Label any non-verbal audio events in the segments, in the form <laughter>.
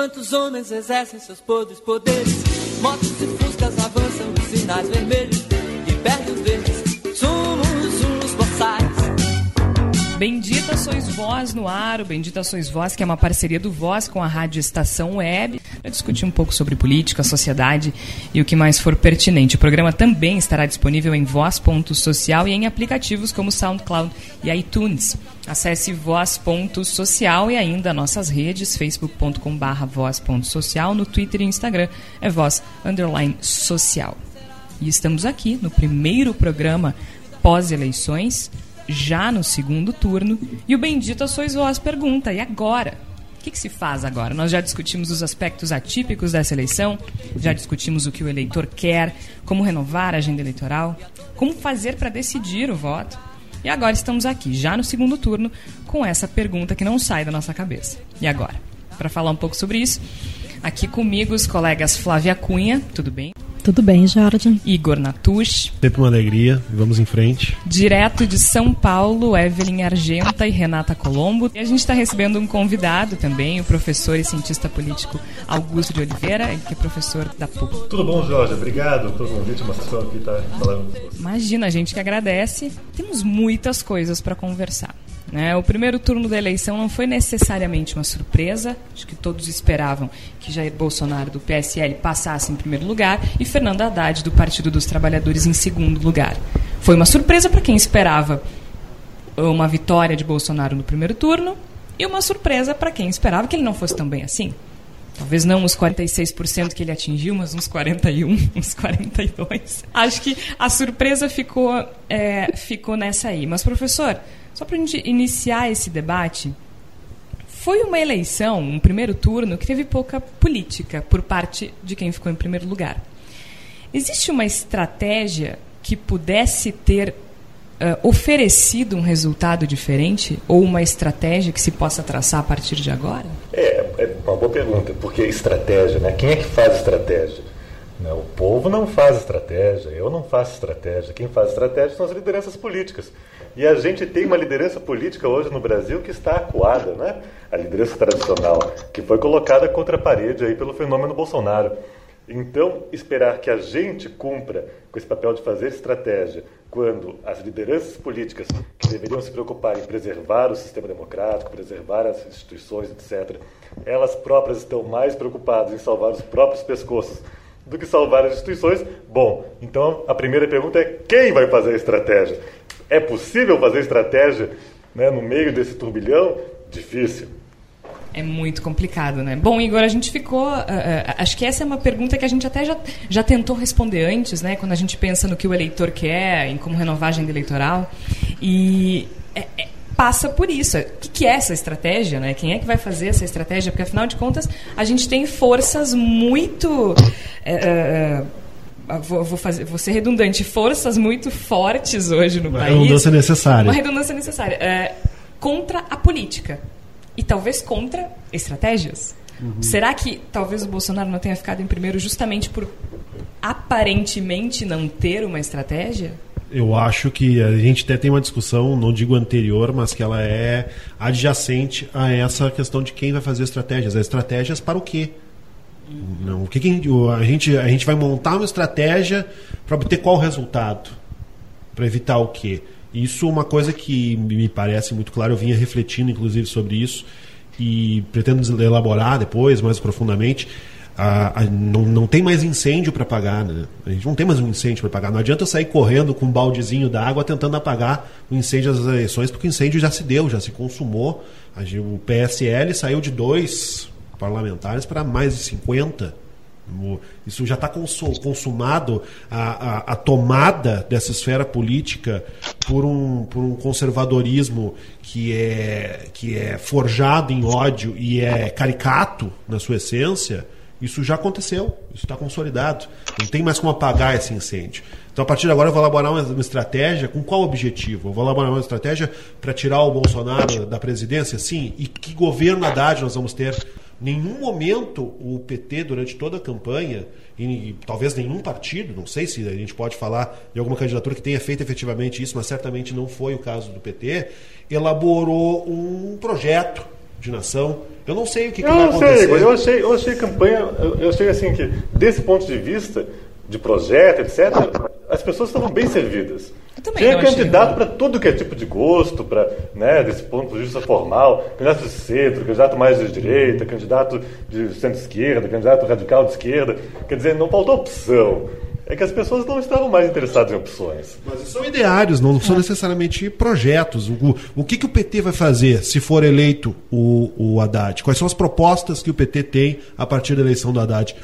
enquanto os homens exercem seus podres poderes. Motos e fuscas avançam os sinais vermelhos Bendita Sois Voz no ar, Bendita Sois Voz, que é uma parceria do Voz com a Rádio Estação Web, para discutir um pouco sobre política, sociedade e o que mais for pertinente. O programa também estará disponível em voz.social e em aplicativos como SoundCloud e iTunes. Acesse voz.social e ainda nossas redes, facebook.com.br voz.social, no Twitter e Instagram é voz underline social. E estamos aqui no primeiro programa pós-eleições, já no segundo turno, e o Bendita Sois Vós pergunta, e agora? O que, que, se faz agora? Nós já discutimos os aspectos atípicos dessa eleição, já discutimos o que o eleitor quer, como renovar a agenda eleitoral, como fazer para decidir o voto. E agora estamos aqui, já no segundo turno, com essa pergunta que não sai da nossa cabeça. E agora? Para falar um pouco sobre isso, aqui comigo os colegas Flávia Cunha, tudo bem? Tudo bem, Jorge. Igor Natush. Sempre uma alegria. Vamos em frente. Direto de São Paulo, Evelyn Argenta e Renata Colombo. E a gente está recebendo um convidado também, o professor e cientista político Augusto de Oliveira, que é professor da PUC. Tudo bom, Jorge? Obrigado pelo convite. Uma sessão aqui tá falando com você. Imagina, a gente que agradece. Temos muitas coisas para conversar. Né? O primeiro turno da eleição não foi necessariamente uma surpresa, acho que todos esperavam que Jair Bolsonaro do PSL passasse em primeiro lugar e Fernando Haddad do Partido dos Trabalhadores em segundo lugar. Foi uma surpresa para quem esperava uma vitória de Bolsonaro no primeiro turno e uma surpresa para quem esperava que ele não fosse tão bem assim. Talvez não os 46% que ele atingiu, mas uns 41, <laughs> uns 42. Acho que a surpresa ficou, é, ficou nessa aí. Mas, professor, só para a gente iniciar esse debate, foi uma eleição, um primeiro turno, que teve pouca política por parte de quem ficou em primeiro lugar. Existe uma estratégia que pudesse ter uh, oferecido um resultado diferente ou uma estratégia que se possa traçar a partir de agora? É, é uma boa pergunta, porque estratégia, né? Quem é que faz estratégia? Não, o povo não faz estratégia, eu não faço estratégia. Quem faz estratégia são as lideranças políticas. E a gente tem uma liderança política hoje no Brasil que está acuada, né? A liderança tradicional, que foi colocada contra a parede aí pelo fenômeno Bolsonaro. Então, esperar que a gente cumpra com esse papel de fazer estratégia, quando as lideranças políticas que deveriam se preocupar em preservar o sistema democrático, preservar as instituições, etc., elas próprias estão mais preocupadas em salvar os próprios pescoços do que salvar as instituições. Bom, então a primeira pergunta é quem vai fazer a estratégia? É possível fazer estratégia né, no meio desse turbilhão? Difícil. É muito complicado, né? Bom, Igor, a gente ficou. Uh, uh, acho que essa é uma pergunta que a gente até já, já tentou responder antes, né? Quando a gente pensa no que o eleitor quer, em como renovar a agenda eleitoral. E é, é, passa por isso. O que, que é essa estratégia, né? Quem é que vai fazer essa estratégia? Porque, afinal de contas, a gente tem forças muito. Uh, vou, vou, fazer, vou ser redundante, forças muito fortes hoje no uma país. Uma redundância necessária. Uma redundância necessária. É, contra a política. E talvez contra estratégias. Uhum. Será que talvez o Bolsonaro não tenha ficado em primeiro justamente por aparentemente não ter uma estratégia? Eu acho que a gente até tem uma discussão, não digo anterior, mas que ela é adjacente a essa questão de quem vai fazer estratégias. As estratégias para o quê? Não, o que, que a, gente, a gente vai montar uma estratégia para obter qual resultado? Para evitar o quê? Isso é uma coisa que me parece muito claro, eu vinha refletindo inclusive sobre isso e pretendo elaborar depois, mais profundamente. A, a, não, não tem mais incêndio para apagar, né? A gente não tem mais um incêndio para apagar. Não adianta eu sair correndo com um baldezinho d'água tentando apagar o incêndio das eleições, porque o incêndio já se deu, já se consumou. o PSL saiu de dois parlamentares para mais de 50. Isso já está consumado a, a, a, tomada dessa esfera política por um, por um conservadorismo que é, que é forjado em ódio e é caricato na sua essência. Isso já aconteceu, isso está consolidado. Não tem mais como apagar esse incêndio. Então, a partir de agora, eu vou elaborar uma, estratégia. Com qual objetivo? Eu vou elaborar uma estratégia para tirar o Bolsonaro da presidência? Sim. E que governo Haddad nós vamos ter nenhum momento o PT, durante toda a campanha, e talvez nenhum partido, não sei se a gente pode falar de alguma candidatura que tenha feito efetivamente isso, mas certamente não foi o caso do PT, elaborou um projeto de nação. Eu não sei o que, que Eu vai não sei, acontecer. Eu achei, eu achei campanha, eu, eu achei assim que, desse ponto de vista, de projeto, etc., as pessoas estavam bem servidas. Eu também Tinha achei candidato para tudo que é tipo de gosto, para, né, desse ponto de vista formal, candidato de centro, candidato mais de direita, candidato de centro-esquerda, candidato radical de esquerda. Quer dizer, não faltou opção. É que as pessoas não estavam mais interessadas em opções. Mas são ideários, não são necessariamente projetos. O, o que, que o PT vai fazer se for eleito o, o Haddad? Quais são as propostas que o PT tem a partir da eleição do Haddad?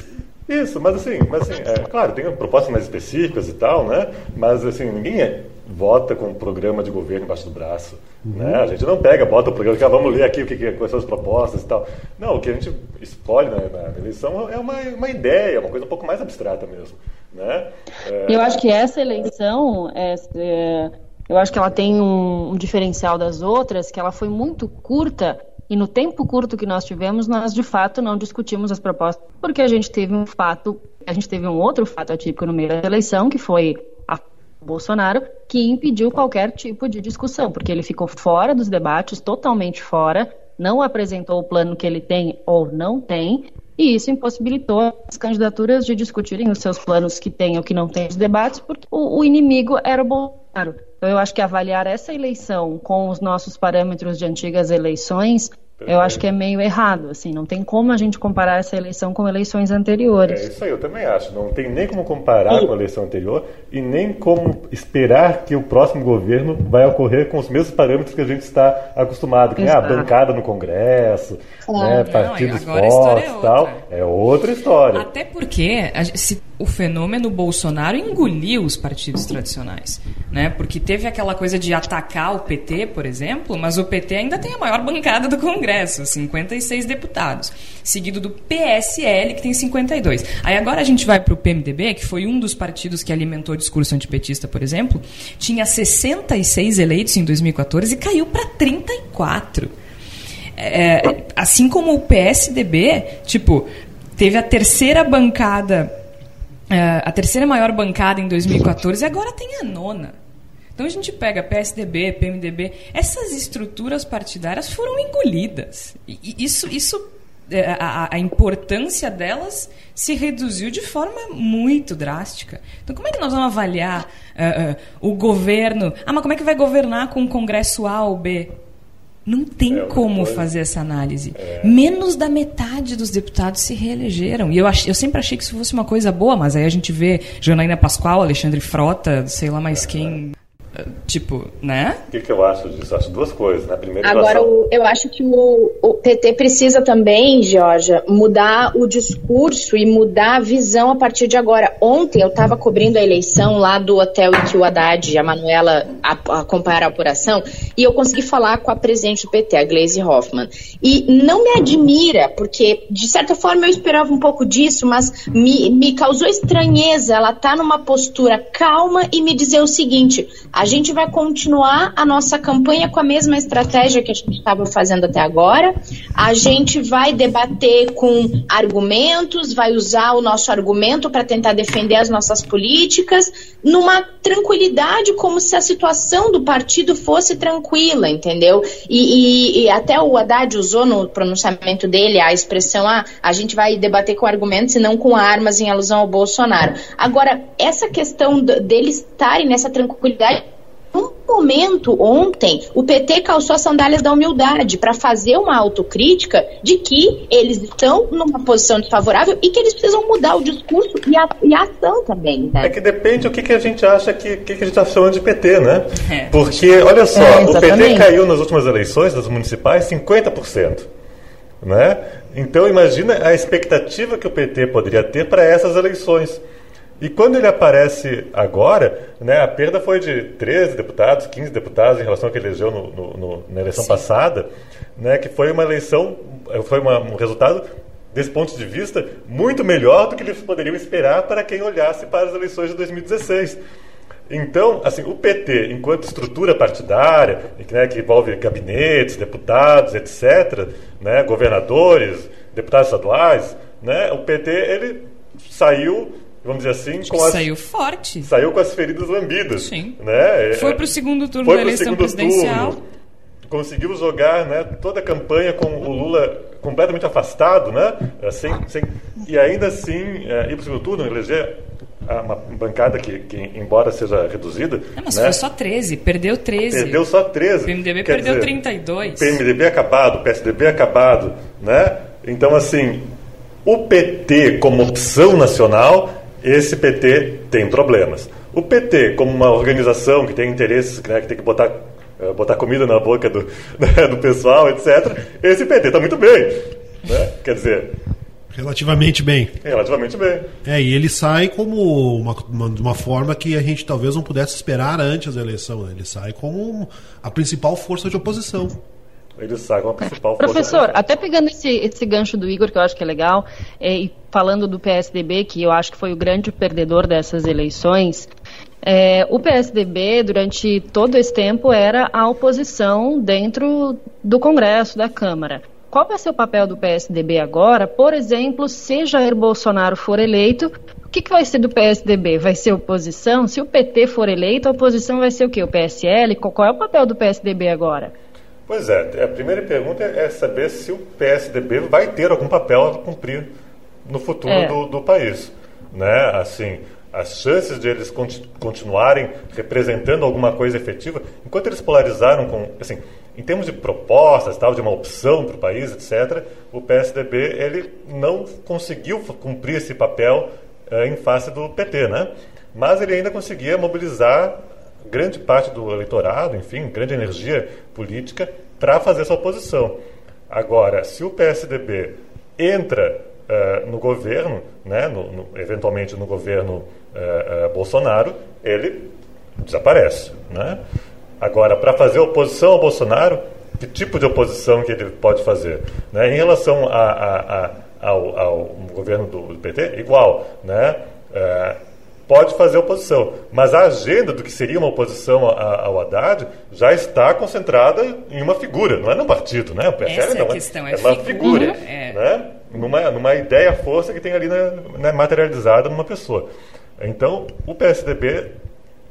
Isso, mas assim, mas assim é, claro, tem propostas mais específicas e tal, né? Mas assim, ninguém é- vota com um programa de governo embaixo do braço. Né? A gente não pega, bota o programa, ah, vamos ler aqui o que, que quais são as propostas e tal. Não, o que a gente escolhe na, na eleição é uma, uma ideia, uma coisa um pouco mais abstrata mesmo. Né? É, Eu acho que essa eleição, é, é, eu acho que ela tem um, um diferencial das outras, que ela foi muito curta e no tempo curto que nós tivemos, nós de fato não discutimos as propostas, porque a gente teve um fato, a gente teve um outro fato atípico no meio da eleição, que foi a Bolsonaro, que impediu qualquer tipo de discussão, porque ele ficou fora dos debates, totalmente fora, não apresentou o plano que ele tem ou não tem, e isso impossibilitou as candidaturas de discutirem os seus planos que têm ou que não têm os debates, porque o, o inimigo era o Bolsonaro. Então, eu acho que avaliar essa eleição com os nossos parâmetros de antigas eleições, eu acho que é meio errado. Assim, não tem como a gente comparar essa eleição com eleições É anteriores. isso aí, eu também acho. Não tem nem como comparar com a eleição anterior e nem como esperar que o próximo governo vai ocorrer com os mesmos parâmetros que a gente está acostumado. Que nem a bancada no Congresso, né, partidos é fortes e tal. outra. É outra história. Até porque se o fenômeno Bolsonaro engoliu os partidos tradicionais, né? Porque teve aquela coisa de atacar o PT, por exemplo, mas o PT ainda tem a maior bancada do Congresso, 56 deputados, seguido do PSL que tem 52. Aí agora a gente vai para o PMDB, que foi um dos partidos que alimentou o discurso antipetista, por exemplo, tinha 66 eleitos em 2014 e caiu para 34. É, assim como o PSDB, tipo, teve a terceira bancada, é, a terceira maior bancada em 2014 e agora tem a nona. Então a gente pega PSDB, PMDB, essas estruturas partidárias foram engolidas. E isso, isso é, a, a importância delas se reduziu de forma muito drástica. Então, como é que nós vamos avaliar é, é, o governo? Ah, mas como é que vai governar com o Congresso A ou B? Não tem É como coisa. fazer essa análise. Menos da metade dos deputados se reelegeram. E eu, ach, eu sempre achei que isso fosse uma coisa boa, mas aí a gente vê Janaína Pascoal, Alexandre Frota, sei lá mais quem. Tipo, né? O que, que eu acho disso? Eu acho duas coisas. Né? Primeiro, Agora, relação- eu acho que o, o PT precisa também, Georgia, mudar o discurso e mudar a visão a partir de agora. Ontem eu estava cobrindo a eleição lá do hotel em que o Haddad e a Manuela acompanharam a apuração e eu consegui falar com a presidente do PT, a Gleisi Hoffmann. E não me admira, porque de certa forma eu esperava um pouco disso, mas me, me causou estranheza. Ela tá numa postura calma e me dizer o seguinte: a gente vai continuar a nossa campanha com a mesma estratégia que a gente estava fazendo até agora. A gente vai debater com argumentos, vai usar o nosso argumento para tentar defender as nossas políticas, numa tranquilidade, como se a situação do partido fosse tranquila, entendeu? E, e- e até o Haddad usou no pronunciamento dele a expressão: ah, a gente vai debater com argumentos e não com armas, em alusão ao Bolsonaro. Agora, essa questão deles estarem nessa tranquilidade. Num momento, ontem, o PT calçou as sandálias da humildade para fazer uma autocrítica de que eles estão numa posição desfavorável e que eles precisam mudar o discurso e a, e a ação também. Né? É que depende o que, que a gente acha que, que, que a gente está chamando de PT, né? É. Porque, olha só, É, o PT caiu nas últimas eleições, das municipais, 50%. Né? Então, imagina a expectativa que o PT poderia ter para essas eleições. E quando ele aparece agora, né, a perda foi de 13 deputados, 15 deputados em relação ao que elegeu no, no- no- na eleição passada, né, que foi uma eleição, foi uma- um resultado, desse ponto de vista, muito melhor do que eles poderiam esperar para quem olhasse para as eleições de 2016. Então, assim, o PT, enquanto estrutura partidária, que, né, que envolve gabinetes, deputados, etc., né, governadores, deputados estaduais, né, o PT ele saiu, vamos dizer assim, com as, Saiu forte. saiu com as feridas lambidas. Sim. Né? Foi É, pro segundo turno da eleição presidencial. turno, conseguiu jogar né, toda a campanha com o Lula completamente afastado, né? Sem, sem, e ainda assim é, ir para o segundo turno, eleger uma bancada que, que, embora seja reduzida. Não, mas né, foi só 13, perdeu 13. Perdeu só 13. O PMDB perdeu dizer, 32. PMDB acabado, PSDB acabado, né? Então, assim, o PT como opção nacional, esse PT tem problemas. O PT como uma organização que tem interesses, né, que tem que botar eh, botar comida na boca do, <laughs> né, do pessoal, etc. Esse PT está muito bem. Né? Quer dizer. Relativamente bem. Relativamente bem. É, e ele sai como uma, uma, uma forma que a gente talvez não pudesse esperar antes da eleição. Né? Ele sai como a principal força de oposição. Ele sai como a principal força. Professor, até pegando esse, esse gancho do Igor, que eu acho que é legal, é, e falando do PSDB, que eu acho que foi o grande perdedor dessas eleições, é, o PSDB, durante todo esse tempo, era a oposição dentro do Congresso, da Câmara. Qual vai ser o papel do PSDB agora? Por exemplo, se Jair Bolsonaro for eleito, o que, que vai ser do PSDB? Vai ser oposição? Se o PT for eleito, a oposição vai ser o quê? O PSL? Qual é o papel do PSDB agora? Pois é, a primeira pergunta é saber se o PSDB vai ter algum papel a cumprir no futuro é. do, do país. Né? Assim, as chances de eles continuarem representando alguma coisa efetiva, enquanto eles polarizaram com, assim, em termos de propostas, tal, de uma opção para o país, etc., o PSDB ele não conseguiu cumprir esse papel eh, em face do PT, né? Mas ele ainda conseguia mobilizar grande parte do eleitorado, enfim, grande energia política para fazer sua oposição. Agora, se o PSDB entra uh, no governo, né, no, no, eventualmente no governo uh, uh, Bolsonaro, ele desaparece. Né? Agora, para fazer oposição ao Bolsonaro, que tipo de oposição que ele pode fazer? Né? Em relação a, a, a, ao, ao, governo do, PT, igual. Né? Pode fazer oposição. Mas a agenda do que seria uma oposição ao Haddad já está concentrada em uma figura, não é num partido. Né? O PSL Essa não, é, a questão, é, é uma figura. figura é. Né? numa, numa ideia força que tem ali né, né, materializada numa pessoa. Então, o PSDB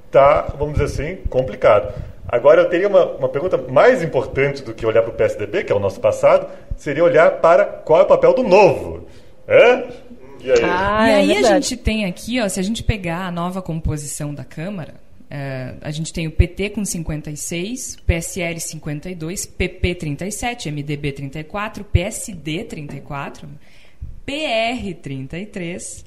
está, vamos dizer assim, complicado. Agora, eu teria uma, uma pergunta mais importante do que olhar para o PSDB, que é o nosso passado, seria olhar para qual é o papel do novo. É? E aí, ah, e aí é a gente tem aqui, ó, se a gente pegar a nova composição da Câmara, é, a gente tem o PT com 56, PSL 52, PP 37, MDB 34, PSD 34, PR 33.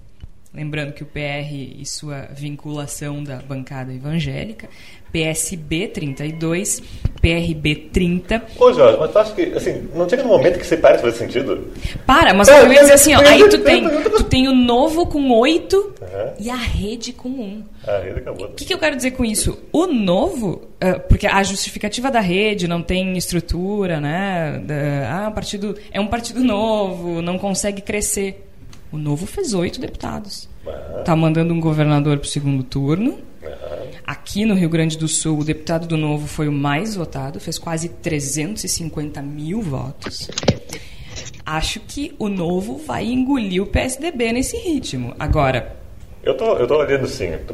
Lembrando que o PR e sua vinculação da bancada evangélica, PSB 32, PRB 30. Ô, Jorge, mas tu acha que, assim, não chega no momento que você para de fazer sentido? Para, mas eu ia dizer assim, ó, aí tu tem, tu tem o novo com 8 uhum. e a rede com 1. A rede acabou. O que, que eu quero dizer com isso? O novo, uh, porque a justificativa da rede não tem estrutura, né? Ah, partido, é um partido novo, não consegue crescer. O novo fez oito deputados. Está mandando um governador para o segundo turno Aqui no Rio Grande do Sul, o deputado do Novo foi o mais votado, fez quase 350 mil votos. Acho que o Novo vai engolir o PSDB nesse ritmo. Agora. Eu tô, eu tô olhando sim, tô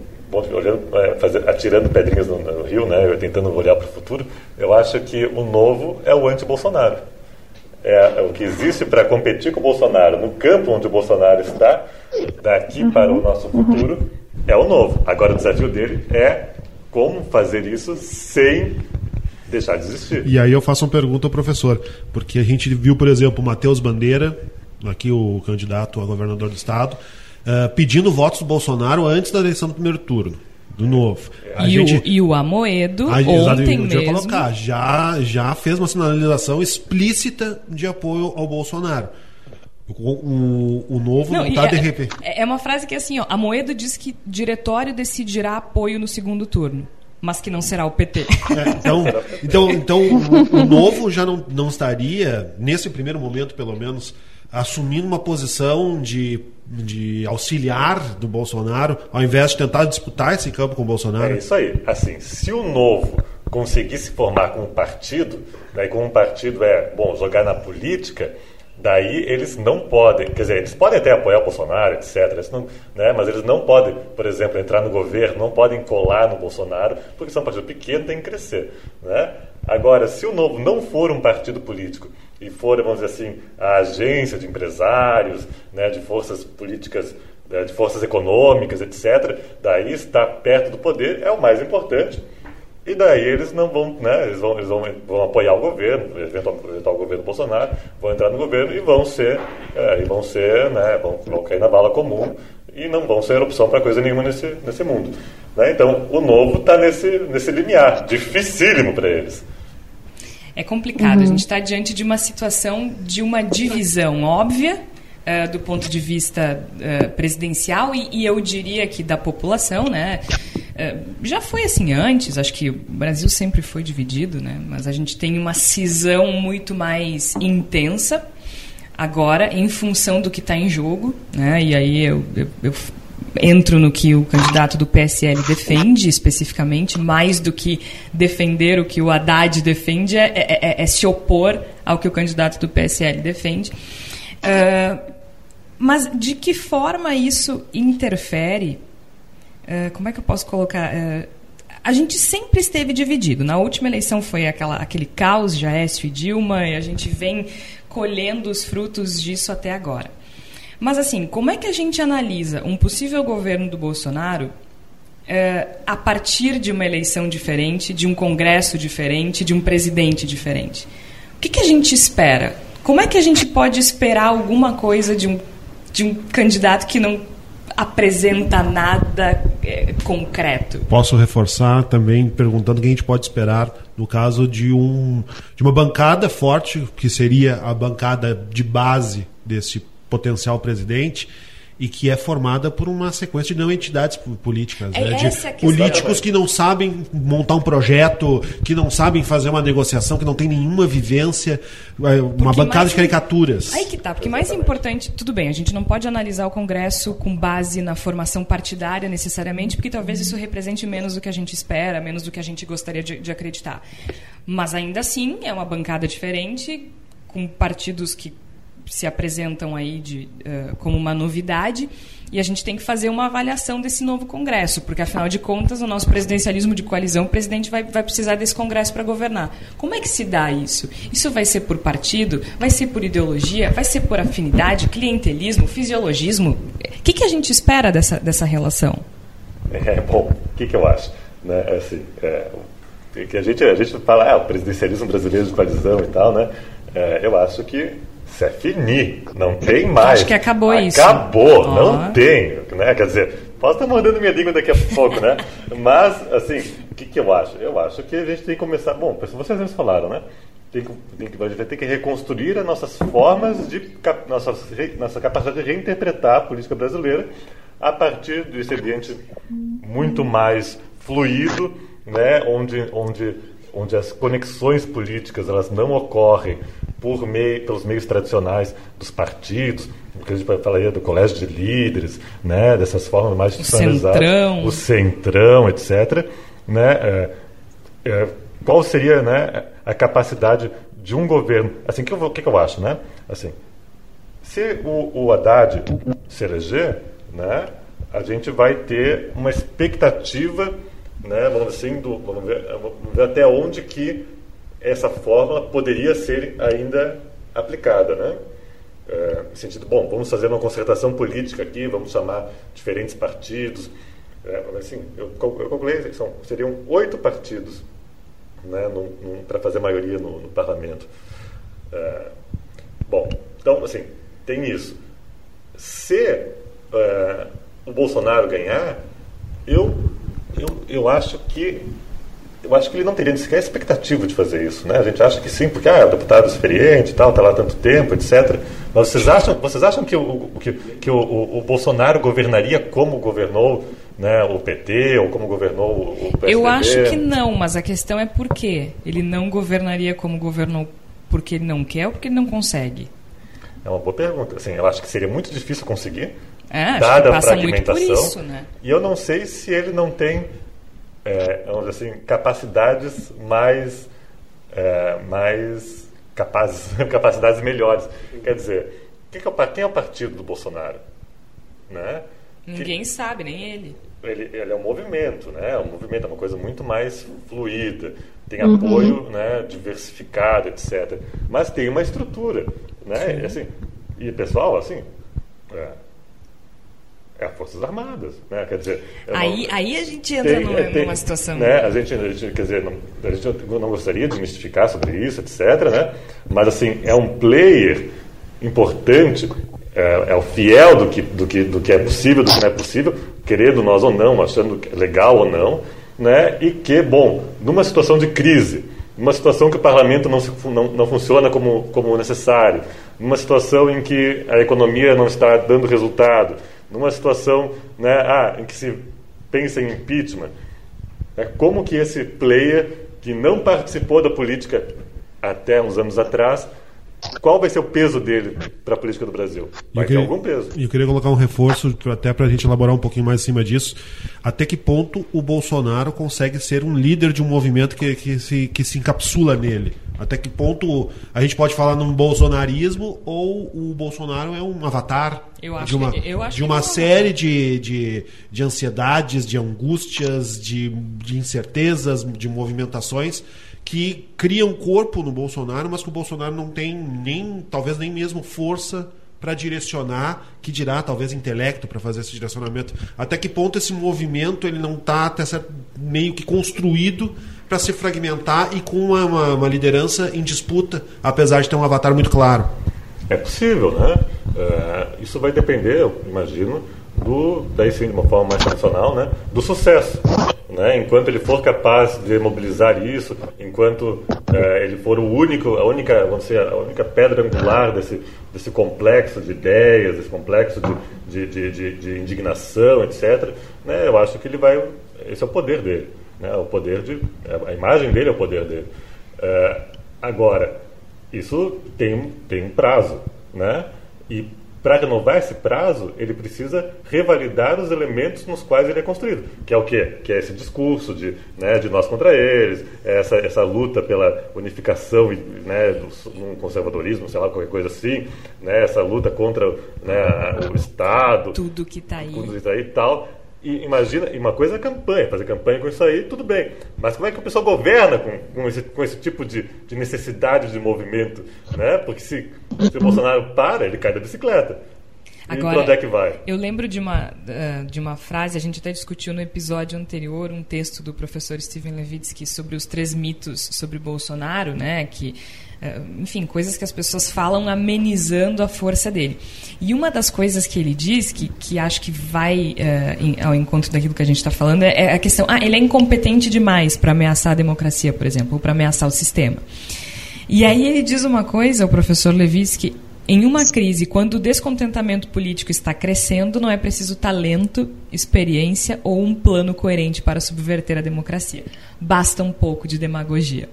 olhando, é, fazer, atirando pedrinhas no, no, Rio, né, tentando olhar para o futuro. Eu acho que o Novo é o anti-Bolsonaro. É, é o que existe para competir com o Bolsonaro no campo onde o Bolsonaro está, daqui uhum. para o nosso futuro. Uhum é o novo. Agora o desafio dele é como fazer isso sem deixar de existir. E aí eu faço uma pergunta ao professor, porque a gente viu, por exemplo, o Matheus Bandeira, aqui o candidato a governador do estado, uh, pedindo votos do Bolsonaro antes da eleição do primeiro turno. Do novo. A e, gente, o, e o Amoedo, a, ontem mesmo... Colocar, já, já fez uma sinalização explícita de apoio ao Bolsonaro. O, o, o novo não, está é, de repente. É uma frase que assim, ó, a Moedo diz que diretório decidirá apoio no segundo turno, mas que não será o PT. É, então, então, então o, o, novo já não, não estaria, nesse primeiro momento pelo menos, assumindo uma posição de, de auxiliar do Bolsonaro, ao invés de tentar disputar esse campo com o Bolsonaro. É isso aí. Assim, se o novo conseguir se formar como partido, né, como um partido é, bom, jogar na política Daí eles não podem, quer dizer, eles podem até apoiar o Bolsonaro, etc. Não, né, mas eles não podem, por exemplo, entrar no governo, não podem colar no Bolsonaro, porque são um partido pequeno, tem que crescer. Né? Agora, se o Novo não for um partido político e for, vamos dizer assim, a agência de empresários, né, de forças políticas, né, de forças econômicas, etc., daí estar perto do poder é o mais importante. E daí eles não vão, né, eles vão, eles vão, vão apoiar o governo, eventual, eventual governo Bolsonaro, vão entrar no governo e vão ser, é, e vão ser, né, vão, vão cair na bala comum e não vão ser opção para coisa nenhuma nesse, nesse mundo. Né? Então, o novo está nesse, nesse limiar, dificílimo para eles. É complicado, uhum. a gente está diante de uma situação de uma divisão óbvia uh, do ponto de vista uh, presidencial e, e, eu diria que da população, né? Uh, já foi assim antes, acho que o Brasil sempre foi dividido, né? Mas a gente tem uma cisão muito mais intensa agora em função do que está em jogo, né? E aí eu, eu, eu entro no que o candidato do PSL defende especificamente, mais do que defender o que o Haddad defende, é, é, é, é se opor ao que o candidato do PSL defende. Uh, mas de que forma isso interfere? Uh, como é que eu posso colocar? Uh, a gente sempre esteve dividido. Na última eleição foi aquela, aquele caos de Aécio e Dilma, e a gente vem colhendo os frutos disso até agora. Mas, assim, como é que a gente analisa um possível governo do Bolsonaro uh, a partir de uma eleição diferente, de um congresso diferente, de um presidente diferente? O que, que a gente espera? Como é que a gente pode esperar alguma coisa de um de um candidato que não apresenta nada é, concreto. Posso reforçar também perguntando o que a gente pode esperar no caso de um de uma bancada forte que seria a bancada de base desse potencial presidente e que é formada por uma sequência de não entidades políticas, é né? de políticos que não sabem montar um projeto, que não sabem fazer uma negociação, que não tem nenhuma vivência, é, uma porque bancada mais, de caricaturas. Aí que tá, porque mais importante, tudo bem, a gente não pode analisar o Congresso com base na formação partidária necessariamente, porque talvez isso represente menos do que a gente espera, menos do que a gente gostaria de, de acreditar. Mas ainda assim é uma bancada diferente, com partidos que se apresentam aí de, uh, como uma novidade e a gente tem que fazer uma avaliação desse novo Congresso, porque afinal de contas, o nosso presidencialismo de coalizão, o presidente vai, vai precisar desse Congresso para governar. Como é que se dá isso? Isso vai ser por partido? Vai ser por ideologia? Vai ser por afinidade, clientelismo, fisiologismo? O que, que a gente espera dessa, dessa relação? É, bom, o que, que eu acho? Né? Assim, é, que a gente, a gente fala, ah, o presidencialismo brasileiro de coalizão e tal, né? É, eu acho que isso é fini, não tem mais. Acho que acabou, acabou isso. Acabou, oh. não tem. Né? Quer dizer, posso estar mordendo minha língua daqui a pouco, né? <laughs> Mas, assim, o que, que eu acho? Eu acho que a gente tem que começar. Bom, vocês mesmos falaram, né? Tem que, tem que, a gente vai ter que reconstruir as nossas formas de. Nossa, nossa capacidade de reinterpretar a política brasileira a partir desse ambiente muito mais fluido, né? onde, onde, onde as conexões políticas elas não ocorrem por meio, pelos meios tradicionais dos partidos, que a gente falaria do colégio de líderes, né, dessas formas mais institucionalizadas, o centrão, etc. Né, é, é, qual seria né, a capacidade de um governo? Assim, o que, que, que, eu acho, né? Assim, se o, o Haddad se eleger, né, a gente vai ter uma expectativa, né, vamos assim, do, vamos ver, vamos ver até onde que essa fórmula poderia ser ainda aplicada, né? É, no sentido, bom, vamos fazer uma concertação política aqui, vamos chamar diferentes partidos. É, assim, eu, eu calculei, são, seriam oito partidos né, para fazer maioria no, no parlamento. É, bom, então, assim, tem isso. Se é, o Bolsonaro ganhar, eu, eu, eu acho que eu acho que ele não teria sequer expectativa de fazer isso. Né? A gente acha que sim, porque ah, é um deputado experiente tal, está lá há tanto tempo, etc. Mas vocês acham, vocês acham que, o, que, que o, o, o Bolsonaro governaria como governou né, o PT ou como governou o PSDB? Eu acho que não, mas a questão é por quê? Ele não governaria como governou porque ele não quer ou porque ele não consegue? É uma boa pergunta. Assim, eu acho que seria muito difícil conseguir, é, dada a fragmentação. Isso, né? E eu não sei se ele não tem é, vamos dizer assim, capacidades mais, é, mais capazes, <laughs> capacidades melhores. Quer dizer, quem é, o, quem é o partido do Bolsonaro? Né? Ninguém que, sabe, nem ele. ele. Ele é um movimento, né? É um movimento, é uma coisa muito mais fluida. Tem uhum. apoio né, diversificado, etc. Mas tem uma estrutura, né? E, assim, e pessoal, assim, é, é as Forças Armadas, né? Quer dizer, aí, não, aí a gente entra tem, numa, tem, numa situação. Né? A gente, a gente, quer dizer, não, a gente não gostaria de mistificar sobre isso, etc. Né? Mas assim é um player importante, é, é, o fiel do que, do que do que é possível, do que não é possível, querendo nós ou não, achando legal ou não, né? E que bom, numa situação de crise, numa situação que o parlamento não, não, não funciona como como necessário, numa situação em que a economia não está dando resultado numa situação né, ah, em que se pensa em impeachment, né, como que esse player que não participou da política até uns anos atrás, qual vai ser o peso dele para a política do Brasil? Vai queria, ter algum peso. E eu queria colocar um reforço, até para a gente elaborar um pouquinho mais em cima disso. Até que ponto o Bolsonaro consegue ser um líder de um movimento que, que, se, que se encapsula nele? Até que ponto a gente pode falar num bolsonarismo ou o Bolsonaro é um avatar de uma, de uma série de, de, de ansiedades, de angústias, de, de incertezas, de movimentações que criam corpo no Bolsonaro, mas que o Bolsonaro não tem nem, talvez nem mesmo força para direcionar, que dirá talvez intelecto para fazer esse direcionamento. Até que ponto esse movimento ele não está meio que construído para se fragmentar e com uma, uma, uma, liderança em disputa, apesar de ter um avatar muito claro. É possível, né? É, isso vai depender, eu imagino, do, daí sim, de uma forma mais tradicional, né, do sucesso. Né? Enquanto ele for capaz de mobilizar isso, enquanto é, ele for o único, a única, vamos dizer, a única pedra angular desse, desse complexo de ideias, desse complexo de, de, de, de indignação, etc., né, eu acho que ele vai, esse é o poder dele. Né? O poder de, a imagem dele é o poder dele. É, agora, isso tem, tem um prazo, né? E para renovar esse prazo, ele precisa revalidar os elementos nos quais ele é construído, que é o quê? Que é esse discurso de, né, de nós contra eles, essa, essa luta pela unificação né, do conservadorismo, sei lá, qualquer coisa assim, né, essa luta contra né, o Estado. Tudo que está aí. Tudo que está aí e tal. E imagina, e uma coisa é campanha, fazer campanha com isso aí, tudo bem. Mas como é que o pessoal governa com, com, esse, com esse tipo de, de necessidade de movimento? Né? Porque se, se o Bolsonaro para, ele cai da bicicleta. Agora, e onde é que vai? Eu lembro de uma, de uma frase, a gente até discutiu no episódio anterior um texto do professor Steven Levitsky sobre os três mitos sobre Bolsonaro, né? Que é, enfim, coisas que as pessoas falam amenizando a força dele. E uma das coisas que ele diz, que, que acho que vai uh, em, ao encontro daquilo que a gente está falando, é, é, a questão: ah, ele é incompetente demais para ameaçar a democracia, por exemplo, ou para ameaçar o sistema. E aí ele diz uma coisa, o professor Levinsky, em uma crise, quando o descontentamento político está crescendo, não é preciso talento, experiência ou um plano coerente para subverter a democracia. Basta um pouco de demagogia.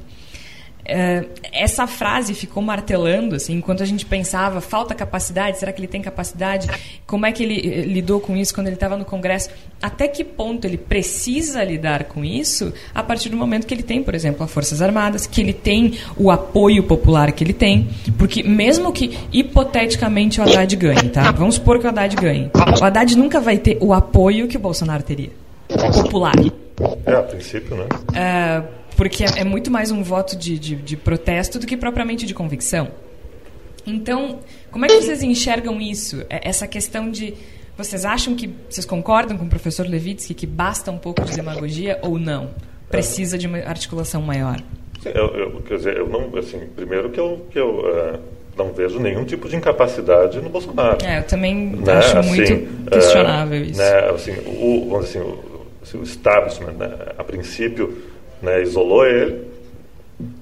Uh, essa frase ficou martelando, assim, enquanto a gente pensava, falta capacidade, será que ele tem capacidade? Como é que ele eh, lidou com isso quando ele estava no Congresso? Até que ponto ele precisa lidar com isso a partir do momento que ele tem, por exemplo, as Forças Armadas, que ele tem o apoio popular que ele tem, porque mesmo que hipoteticamente o Haddad ganhe, tá? Vamos supor que o Haddad ganhe. O Haddad nunca vai ter o apoio que o Bolsonaro teria, popular. É, a princípio, né? Uh, porque é, é muito mais um voto de, de, de protesto do que propriamente de convicção. Então, como é que vocês enxergam isso? É, essa questão de. Vocês acham que. Vocês concordam com o professor Levitsky que basta um pouco de demagogia ou não? Precisa de uma articulação maior? Eu, eu, quer dizer, eu não. Assim, primeiro que eu. Que eu uh, não vejo nenhum tipo de incapacidade no Bolsonaro. É, eu também né? acho assim, muito questionável uh, isso. Né? Assim, o, assim, o, assim, o establishment, né? a princípio, né, isolou ele,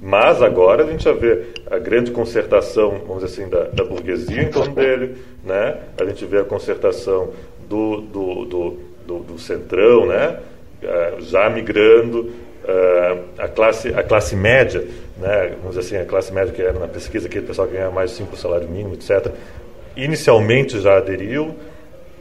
mas agora a gente já vê a grande concertação, vamos dizer assim, da, da burguesia em torno dele, né? a gente vê a concertação do, do, do, do, do centrão, né? Uh, já migrando, uh, a, classe, a classe média, né? vamos dizer assim, a classe média que era na pesquisa que o pessoal ganha mais de 5 salário mínimo, etc., inicialmente já aderiu,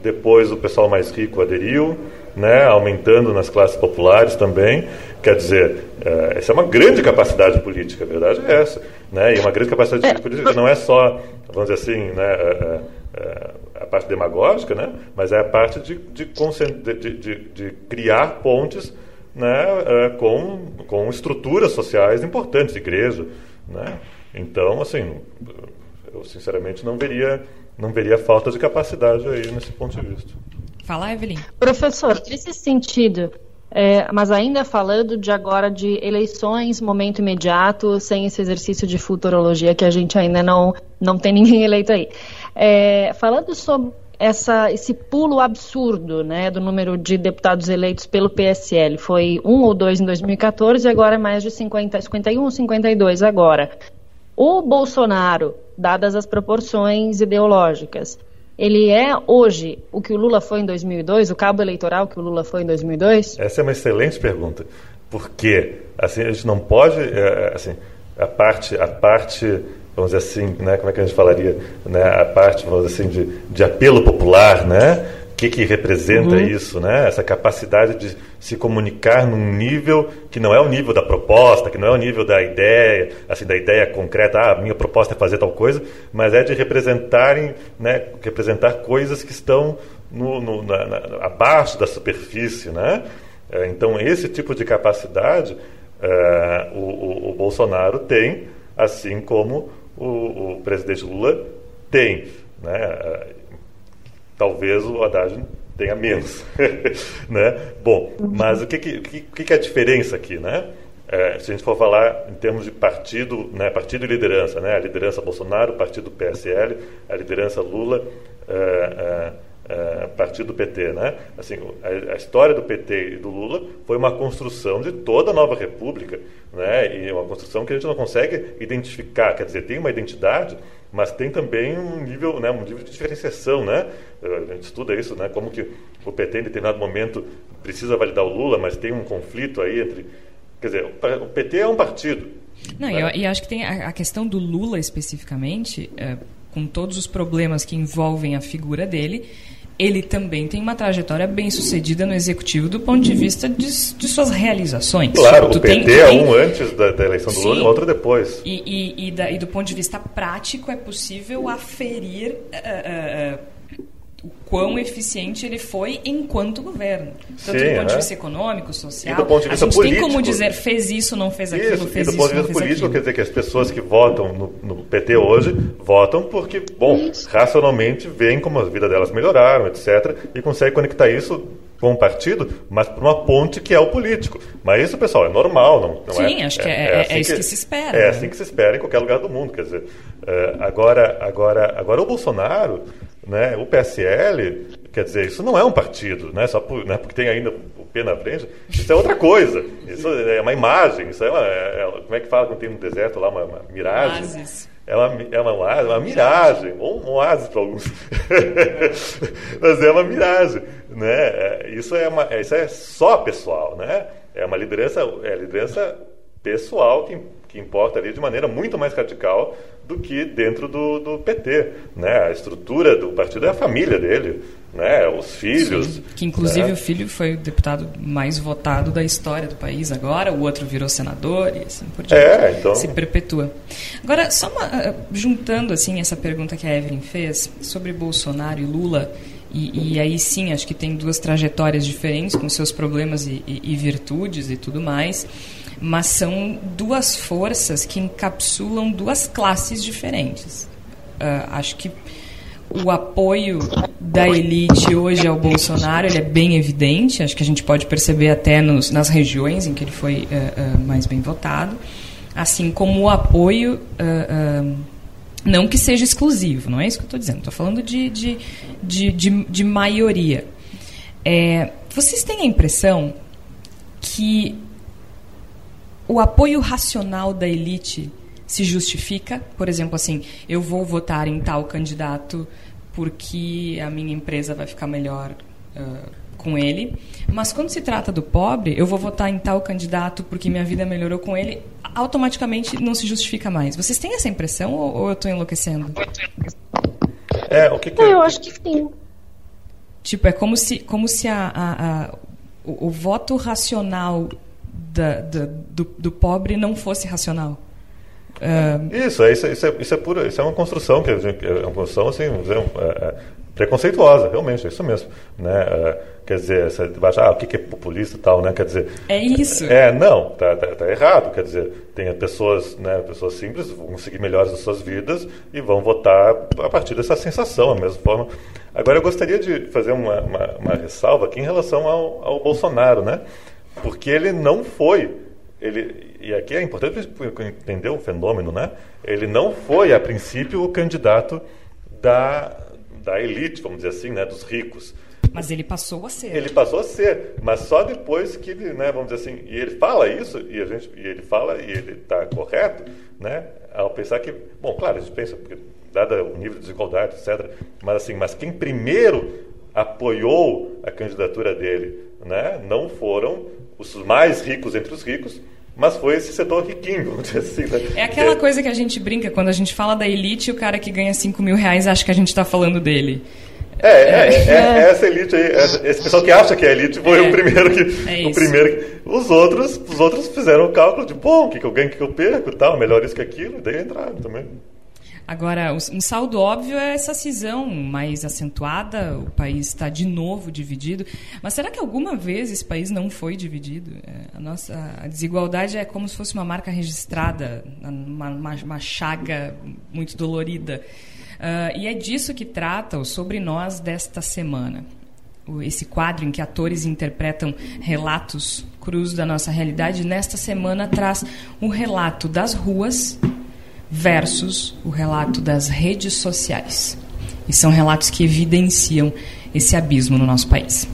depois o pessoal mais rico aderiu, né, aumentando nas classes populares também. Quer dizer, é, essa é uma grande capacidade política, a verdade é essa. Né, e uma grande capacidade política não é só, vamos dizer assim, né, é, é, parte demagógica, né? mas é a parte de, de, de, de, de criar pontes né, com, com estruturas sociais importantes, igreja. Né? Então, assim, eu sinceramente não veria, não veria falta de capacidade aí nesse ponto de vista. Fala, Evelyn. Professor, nesse sentido, é, mas ainda falando de agora de eleições, momento imediato, sem esse exercício de futurologia que a gente ainda não, não tem ninguém <laughs> eleito aí. É, falando sobre essa, esse pulo absurdo né, do número de deputados eleitos pelo PSL, foi um ou dois em 2014 e agora é mais de 50, 51 ou 52 agora. O Bolsonaro, dadas as proporções ideológicas, ele é hoje o que o Lula foi em 2002, o cabo eleitoral que o Lula foi em 2002? Essa é uma excelente pergunta, porque assim a gente não pode, é, assim, a parte, a parte, vamos dizer assim, né, como é que a gente falaria, né, a parte, vamos dizer assim, de, de apelo popular, né? Que, que representa uhum. isso, né? Essa capacidade de se comunicar num nível que não é o nível da proposta, que não é o nível da ideia, assim, da ideia concreta, ah, minha proposta é fazer tal coisa, mas é de representarem, né, representar coisas que estão no, no, na, na, abaixo da superfície, né? É, então, esse tipo de capacidade é, o, o, o, Bolsonaro tem, assim como o, o presidente Lula tem, né? Talvez o Haddad tenha menos. <laughs> né? Bom, mas o que, que, que, é a diferença aqui? Né? É, se a gente for falar em termos de partido, né, partido e liderança, né, a liderança Bolsonaro, partido PSL, a liderança Lula, é, é, é, partido PT, né? Assim, a, a, história do PT e do Lula foi uma construção de toda a nova república, né? E uma construção que a gente não consegue identificar, quer dizer, tem uma identidade, mas tem também um nível, né, um nível de diferenciação, né? A gente estuda isso, né? Como que o PT em determinado momento precisa validar o Lula, mas tem um conflito aí entre, quer dizer, o PT é um partido. Não, né? e eu, acho que tem a, a, questão do Lula especificamente, é, com todos os problemas que envolvem a figura dele ele também tem uma trajetória bem sucedida no executivo do ponto de vista de, de suas realizações. Claro, tu o PT tem, é um antes da, da eleição do Lula e outro depois. E, e, e, da, e, do ponto de vista prático é possível aferir uh, uh, o quão eficiente ele foi enquanto governo. Tanto Sim, do ponto de vista econômico, social. E do ponto de vista a gente político, tem como dizer fez isso, não fez aquilo, isso, fez e do ponto de vista político, aquilo. quer dizer que as pessoas que votam no, no PT hoje votam porque, bom, isso. racionalmente veem como a vida delas melhoraram, etc. E conseguem conectar isso com o partido, mas por uma ponte que é o político. Mas isso, pessoal, é normal, não, não Sim, é, acho que é, é, é, assim é isso que, que, se espera. É né? assim que se espera em qualquer lugar do mundo. Quer dizer, é, agora, agora, agora o Bolsonaro né? O PSL, quer dizer, isso não é um partido, né? só por, né? porque tem ainda o P na frente, isso é outra coisa. Isso é uma imagem, isso é, uma, é, é como é que fala quando tem no deserto lá, uma, uma miragem? Oasis. É uma, é uma, oásis, uma miragem, ou um oásis para alguns. <laughs> Mas é uma miragem. Né? É, isso, é uma, isso é só pessoal, né? É uma liderança, é liderança pessoal que, que importa ali de maneira muito mais radical do que dentro do, do PT. Né? A estrutura do partido é a família dele, né? os filhos. Sim, que inclusive né? o filho foi o deputado mais votado da história do país agora, o outro virou senador e assim por diante. É, então... Se perpetua. Agora, só uma, ah, juntando assim essa pergunta que a Evelyn fez sobre Bolsonaro e Lula. E, e, aí sim, acho que tem duas trajetórias diferentes, com seus problemas e, e, e virtudes e tudo mais mas são duas forças que encapsulam duas classes diferentes. Uh, acho que o apoio da elite hoje ao Bolsonaro ele é bem evidente, acho que a gente pode perceber até nos, nas regiões em que ele foi uh, uh, mais bem votado, assim como o apoio, não que seja exclusivo, não é isso que eu estou dizendo, estou falando de, de, de, de, de maioria. É, vocês têm a impressão que o apoio racional da elite se justifica? Por exemplo, assim, eu vou votar em tal candidato porque a minha empresa vai ficar melhor uh, com ele. Mas quando se trata do pobre, eu vou votar em tal candidato porque minha vida melhorou com ele, automaticamente não se justifica mais. Vocês têm essa impressão ou, ou eu estou enlouquecendo? É, o que, que... eu acho que sim. Tipo, é como se, como se a, a, a o, o voto racional da, da, do, do, pobre não fosse racional. Isso, isso, isso, é, isso, é pura, isso é uma construção, que é uma construção assim, vamos dizer, é, preconceituosa, realmente, é isso mesmo. Né? Quer dizer, você vai achar, ah, o que é populista e tal, né? Quer dizer... É isso. É, não, tá, tá, tá, errado. Quer dizer, tem pessoas, né, pessoas simples vão conseguir melhores as suas vidas e vão votar a partir dessa sensação, da mesma forma. Agora, eu gostaria de fazer uma, uma, uma ressalva aqui em relação ao, ao Bolsonaro, né? Porque ele não foi ele, e aqui é importante entender o fenômeno, né? Ele não foi, a princípio, o candidato da, da elite, vamos dizer assim, né? Dos ricos. Mas ele passou a ser. Ele passou a ser, mas só depois que ele, né, vamos dizer assim, e ele fala isso, e, a gente, e ele fala, e ele está correto, né? Ao pensar que, bom, claro, a gente pensa, porque, dada o nível de desigualdade, etc., mas assim, mas quem primeiro apoiou a candidatura dele, né, não foram os mais ricos entre os ricos, mas foi esse setor riquinho, <laughs> vamos dizer assim. Né? É aquela é. coisa que a gente brinca, quando a gente fala da elite, o cara que ganha 5 mil reais acha que a gente está falando dele. É, é, é, é, <laughs> essa elite aí, esse pessoal que acha que é elite foi o primeiro que. o primeiro que, os outros, os outros fizeram o cálculo de, bom, o que, que eu ganho, o que, que eu perco e tal, melhor isso que aquilo, e daí entraram também. Agora, um saldo óbvio é essa cisão mais acentuada, o país está de novo dividido. Mas será que alguma vez esse país não foi dividido? É, a nossa a desigualdade é como se fosse uma marca registrada, uma, uma, uma chaga muito dolorida. Uh, e é disso que trata o Sobre Nós desta semana. Esse quadro em que atores interpretam relatos crus da nossa realidade, nesta semana traz um relato das ruas versus o relato das redes sociais. E são relatos que evidenciam esse abismo no nosso país.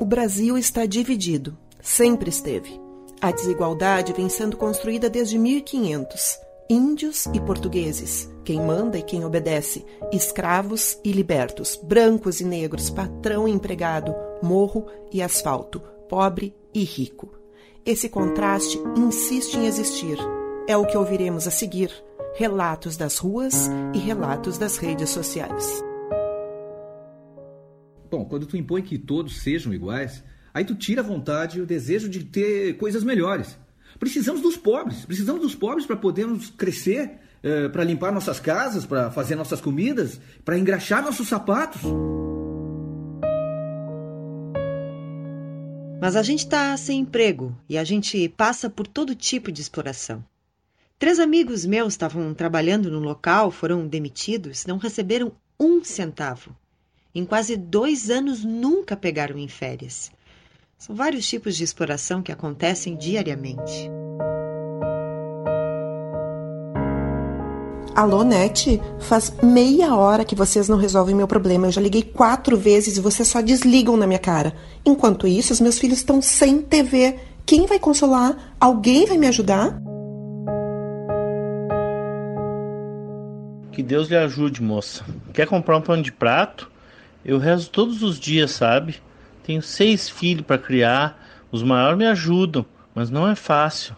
O Brasil está dividido, sempre esteve. A desigualdade vem sendo construída desde 1500. Índios e portugueses, quem manda e quem obedece, escravos e libertos, brancos e negros, patrão e empregado, morro e asfalto, pobre e rico. Esse contraste insiste em existir. É o que ouviremos a seguir: relatos das ruas e relatos das redes sociais. Bom, quando tu impõe que todos sejam iguais, aí tu tira a vontade e o desejo de ter coisas melhores. Precisamos dos pobres, precisamos dos pobres para podermos crescer, eh, para limpar nossas casas, para fazer nossas comidas, para engraxar nossos sapatos. Mas a gente está sem emprego e a gente passa por todo tipo de exploração. Três amigos meus estavam trabalhando no local, foram demitidos, não receberam um centavo. Em quase dois anos nunca pegaram em férias. São vários tipos de exploração que acontecem diariamente. Alô, Net? Faz meia hora que vocês não resolvem meu problema. Eu já liguei quatro vezes e vocês só desligam na minha cara. Enquanto isso, os meus filhos estão sem TV. Quem vai consolar? Alguém vai me ajudar? Que Deus lhe ajude, moça. Quer comprar um pano de prato? Eu rezo todos os dias, sabe? Tenho seis filhos para criar. Os maiores me ajudam, mas não é fácil.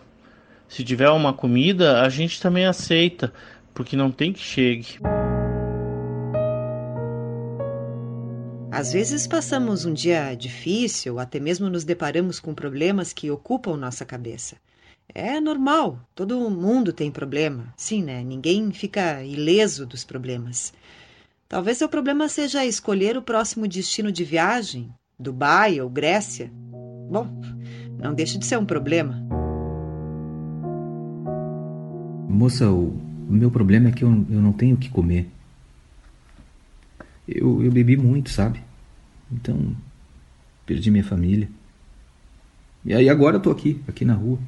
Se tiver uma comida, a gente também aceita porque não tem que chegue. Às vezes passamos um dia difícil, até mesmo nos deparamos com problemas que ocupam nossa cabeça. É normal, todo mundo tem problema. Sim, né? Ninguém fica ileso dos problemas. Talvez seu problema seja escolher o próximo destino de viagem, Dubai ou Grécia. Bom, não deixa de ser um problema. Moça, o o meu problema é que eu, eu não tenho o que comer. Eu, eu bebi muito, sabe? Então, perdi minha família. E aí agora eu tô aqui, aqui na rua.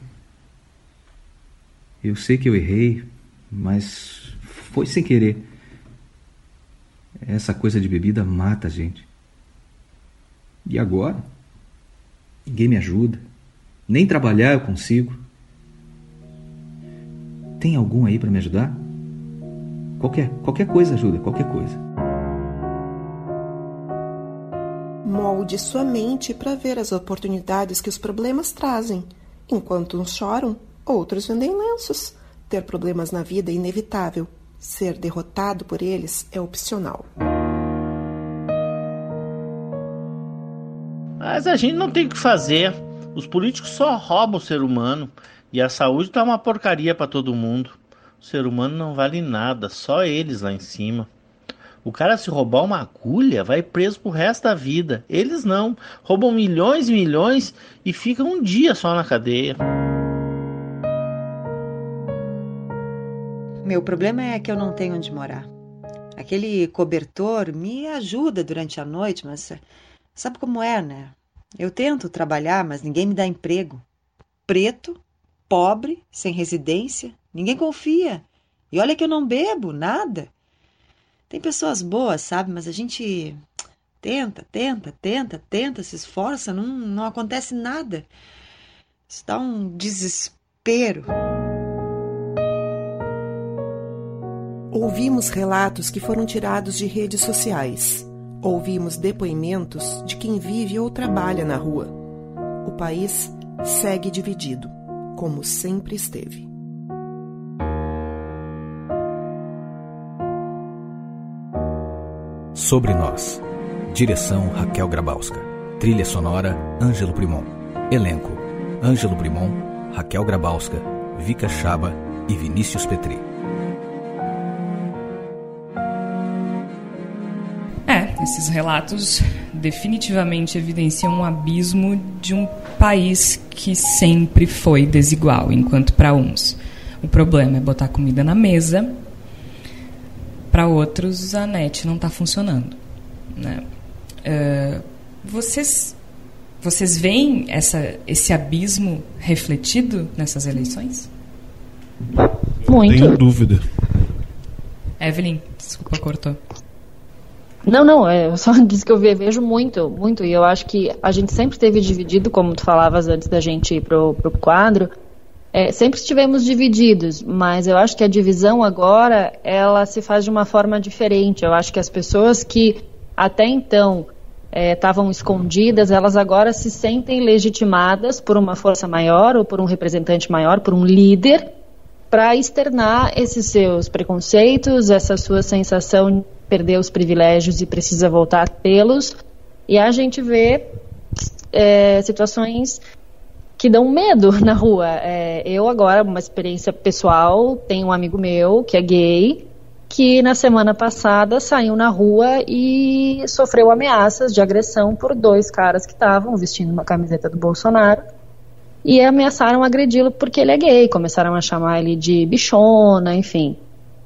Eu sei que eu errei, mas foi sem querer. Essa coisa de bebida mata a gente. E agora? Ninguém me ajuda. Nem trabalhar eu consigo. Tem algum aí para me ajudar? Qualquer, qualquer coisa ajuda, qualquer coisa. Molde sua mente para ver as oportunidades que os problemas trazem. Enquanto uns choram, outros vendem lenços. Ter problemas na vida é inevitável. Ser derrotado por eles é opcional. Mas a gente não tem o que fazer. Os políticos só roubam o ser humano. E a saúde tá uma porcaria para todo mundo. O ser humano não vale nada, só eles lá em cima. O cara se roubar uma agulha vai preso pro resto da vida. Eles não. Roubam milhões e milhões e ficam um dia só na cadeia. Meu problema é que eu não tenho onde morar. Aquele cobertor me ajuda durante a noite, mas sabe como é, né? Eu tento trabalhar, mas ninguém me dá emprego. Preto, pobre, sem residência, ninguém confia. E olha que eu não bebo, nada. Tem pessoas boas, sabe? Mas a gente tenta, tenta, tenta, tenta, se esforça, não, não acontece nada. Isso dá um desespero. Ouvimos relatos que foram tirados de redes sociais. Ouvimos depoimentos de quem vive ou trabalha na rua. O país segue dividido, como sempre esteve. Sobre Nós. Direção Raquel Grabowska. Trilha sonora Ângelo Primon. Elenco: Ângelo Primon, Raquel Grabowska, Vika Chaba e Vinícius Petri. Esses relatos definitivamente evidenciam um abismo de um país que sempre foi desigual, enquanto para uns o problema é botar comida na mesa para outros a net não está funcionando. Né? Uh, vocês, vocês veem essa, esse abismo refletido nessas eleições? Muito. Sem dúvida. Evelyn, desculpa, cortou. Não, não, é, eu só <laughs> disse que eu vejo muito, muito, e eu acho que a gente sempre esteve dividido, como tu falavas antes da gente ir pro, pro quadro, é, sempre estivemos divididos, mas eu acho que a divisão agora ela se faz de uma forma diferente. Eu acho que as pessoas que até então estavam é, escondidas, elas agora se sentem legitimadas por uma força maior ou por um representante maior, por um líder, para externar esses seus preconceitos, essa sua sensação de perder os privilégios e precisa voltar a tê-los. E a gente vê é, situações que dão medo <laughs> na rua. É, eu agora, uma experiência pessoal, tenho um amigo meu que é gay, que na semana passada saiu na rua e sofreu ameaças de agressão por dois caras que estavam vestindo uma camiseta do Bolsonaro e ameaçaram agredi-lo porque ele é gay, começaram a chamar ele de bichona, enfim.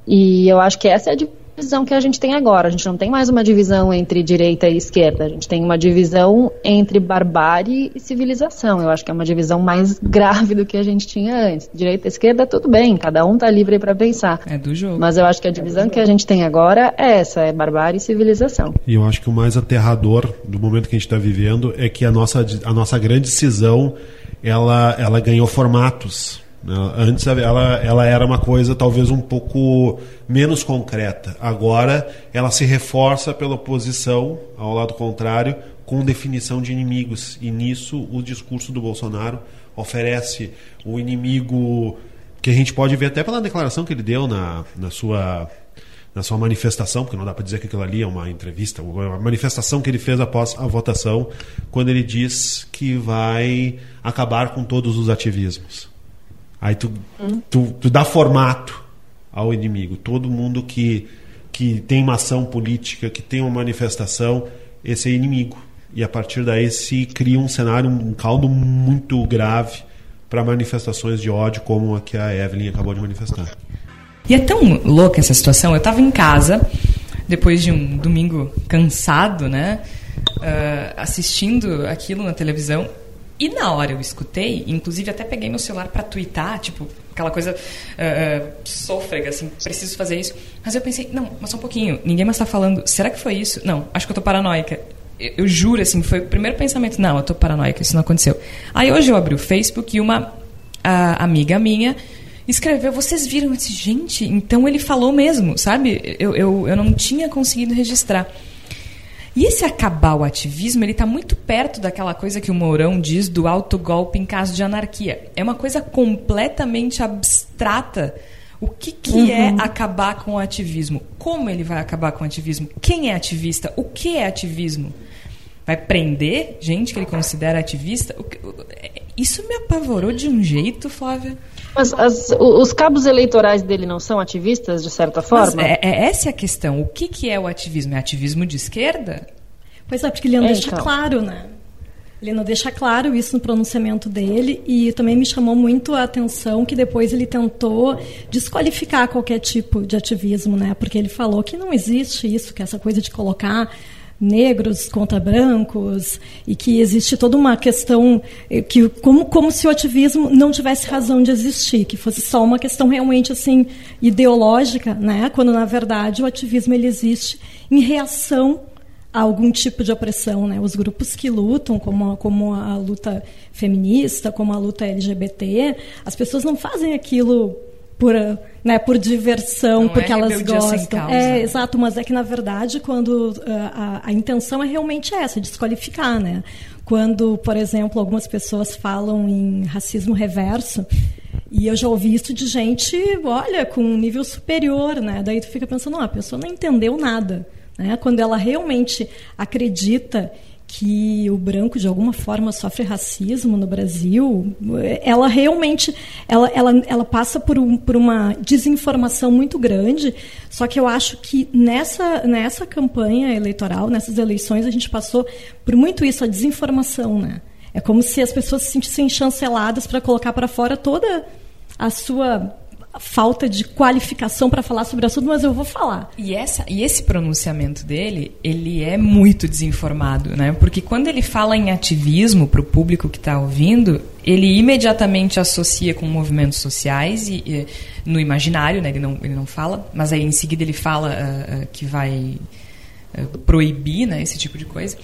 E eu acho que essa é a divisão que a gente tem agora. A gente não tem mais uma divisão entre direita e esquerda. A gente tem uma divisão entre barbárie e civilização. Eu acho que é uma divisão mais grave do que a gente tinha antes. Direita e esquerda, tudo bem, cada um tá livre para pensar. É do jogo. Mas eu acho que a divisão que a gente tem agora é essa, é barbárie e civilização. E eu acho que o mais aterrador do momento que a gente está vivendo é que a nossa, a nossa grande cisão ela, ela ganhou formatos? Antes ela, ela era uma coisa talvez um pouco menos concreta. Agora ela se reforça pela oposição ao lado contrário com definição de inimigos. E nisso o discurso do Bolsonaro oferece o inimigo que a gente pode ver até pela declaração que ele deu na, na sua na sua manifestação, porque não dá para dizer que aquilo ali é uma entrevista, a manifestação que ele fez após a votação, quando ele diz que vai acabar com todos os ativismos. Aí tu, tu, tu dá formato ao inimigo. Todo mundo que, que tem uma ação política, que tem uma manifestação, esse é inimigo. E a partir daí se cria um cenário, um caldo muito grave para manifestações de ódio como a que a Evelyn acabou de manifestar. E é tão louca essa situação. Eu estava em casa, depois de um domingo cansado, né? Uh, assistindo aquilo na televisão e na hora eu escutei, inclusive até peguei meu celular para twittar, tipo, aquela coisa uh, sôfrega, assim, preciso fazer isso. Mas eu pensei, não, mas só um pouquinho, ninguém mais tá falando, será que foi isso? Não, acho que eu tô paranoica. Eu, eu juro, assim, foi o primeiro pensamento, não, eu tô paranoica, isso não aconteceu. Aí hoje eu abri o Facebook e uma amiga minha escreveu, vocês viram esse gente? Então ele falou mesmo, sabe? Eu, eu, eu não tinha conseguido registrar. E esse acabar o ativismo, ele está muito perto daquela coisa que o Mourão diz do autogolpe em caso de anarquia. É uma coisa completamente abstrata. O que, que é uhum. é acabar com o ativismo? Como ele vai acabar com o ativismo? Quem é ativista? O que é ativismo? Vai prender gente que ele considera ativista? Isso me apavorou de um jeito, Flávia. Mas as, os cabos eleitorais dele não são ativistas, de certa forma? É, é, essa é a questão. O que, que é o ativismo? É ativismo de esquerda? Pois é, porque ele não é, deixa então. claro, né? Ele não deixa claro isso no pronunciamento dele e também me chamou muito a atenção que depois ele tentou desqualificar qualquer tipo de ativismo, né? Porque ele falou que não existe isso, que essa coisa de colocar negros contra brancos e que existe toda uma questão eh, que como, como se o ativismo não tivesse razão de existir, que fosse só uma questão realmente assim ideológica, né? Quando na verdade o ativismo ele existe em reação a algum tipo de opressão, né? Os grupos que lutam, como como a luta feminista, como a luta LGBT, as pessoas não fazem aquilo por, né, por diversão, não é porque é elas gostam. É, exato, mas é que na verdade quando uh, a, a, intenção é realmente essa, desqualificar, né? Quando, por exemplo, algumas pessoas falam em racismo reverso, e eu já ouvi isso de gente, olha, com um nível superior, né? Daí tu fica pensando, não, a pessoa não entendeu nada, né? Quando ela realmente acredita que o branco de alguma forma sofre racismo no Brasil, ela realmente ela, ela, ela passa por, um, por uma desinformação muito grande. Só que eu acho que nessa, nessa campanha eleitoral, nessas eleições, a gente passou por muito isso, a desinformação, né? É como se as pessoas se sentissem chanceladas para colocar para fora toda a sua falta de qualificação para falar sobre o assunto, mas eu vou falar. E, essa, e esse pronunciamento dele, ele é muito desinformado, né? Porque quando ele fala em ativismo para o público que está ouvindo, ele imediatamente associa com movimentos sociais e, e, no imaginário, né? Ele não, ele não fala, mas aí em seguida ele fala uh, uh, que vai uh, proibir, né? Esse tipo de coisa.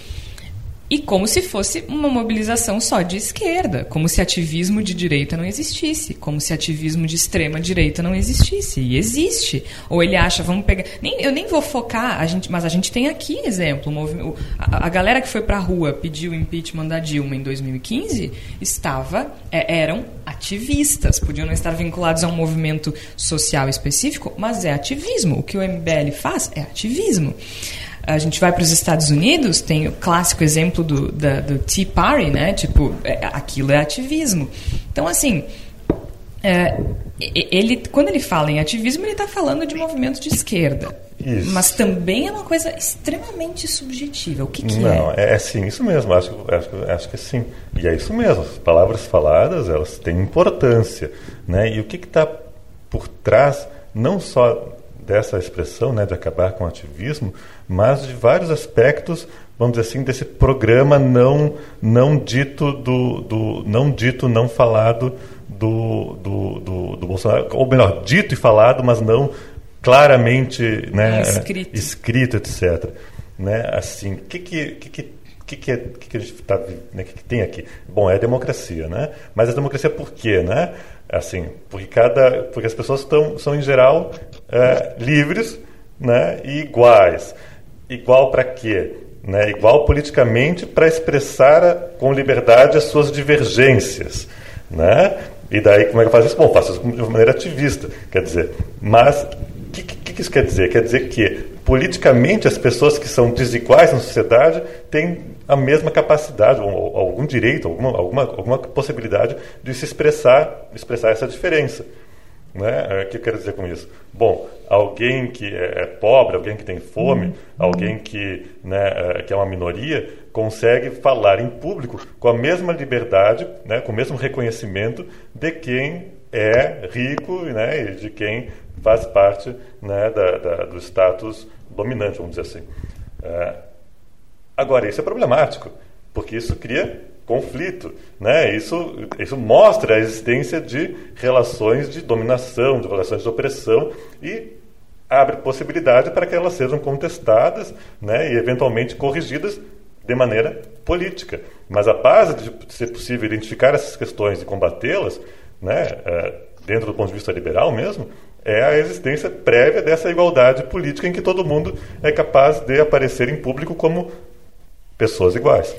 E como se fosse uma mobilização só de esquerda, como se ativismo de direita não existisse, como se ativismo de extrema direita não existisse. E existe. Ou ele acha, vamos pegar. Nem, eu nem vou focar, a gente, mas a gente tem aqui exemplo. O, a, a galera que foi para a rua pediu o impeachment da Dilma em 2015 estava, é, eram ativistas, podiam não estar vinculados a um movimento social específico, mas é ativismo. O que o MBL faz é ativismo a gente vai para os Estados Unidos, tem o clássico exemplo do, da, do Tea Party, né? Tipo, é, aquilo é ativismo. Então, assim, é, ele, quando ele fala em ativismo, ele está falando de movimento de esquerda. Isso. Mas também é uma coisa extremamente subjetiva. O que, que Não, é? é sim, isso mesmo. Acho, acho, acho que sim. E é isso mesmo. As palavras faladas, elas têm importância. Né? E o que está por trás, não só dessa expressão, né, de acabar com o ativismo, mas de vários aspectos, vamos dizer assim, desse programa não não dito do, do não dito, não falado do, do, do, do Bolsonaro, ou melhor, dito e falado, mas não claramente, né, escrito. escrito, etc. Né, assim, o que que, que, que que, é, que, que a gente tá, né, que, que tem aqui? Bom, é a democracia, né? Mas a democracia por quê, né? Assim, porque cada, porque as pessoas estão, são em geral é, livres, né, e iguais. Igual para quê? Né? Igual politicamente para expressar com liberdade as suas divergências, né? E daí como é que eu faço isso? Bom, faço isso de maneira ativista, quer dizer. Mas o que, que, que isso quer dizer? Quer dizer que politicamente as pessoas que são desiguais na sociedade têm a mesma capacidade, ou, algum direito, alguma, alguma, alguma possibilidade de se expressar, expressar essa diferença. Né? O que eu quero dizer com isso? Bom, alguém que é, é pobre, alguém que tem fome, uhum. alguém que, né, é, que é uma minoria, consegue falar em público com a mesma liberdade, né, com o mesmo reconhecimento de quem é rico né, e de quem faz parte né, da, da, do status dominante, vamos dizer assim. É, Agora, isso é problemático, porque isso cria conflito. Né? Isso, isso mostra a existência de relações de dominação, de relações de opressão e abre possibilidade para que elas sejam contestadas né? e eventualmente corrigidas de maneira política. Mas a base de ser possível identificar essas questões e combatê-las, né, é, dentro do ponto de vista liberal mesmo, é a existência prévia dessa igualdade política em que todo mundo é capaz de aparecer em público como pessoas iguais.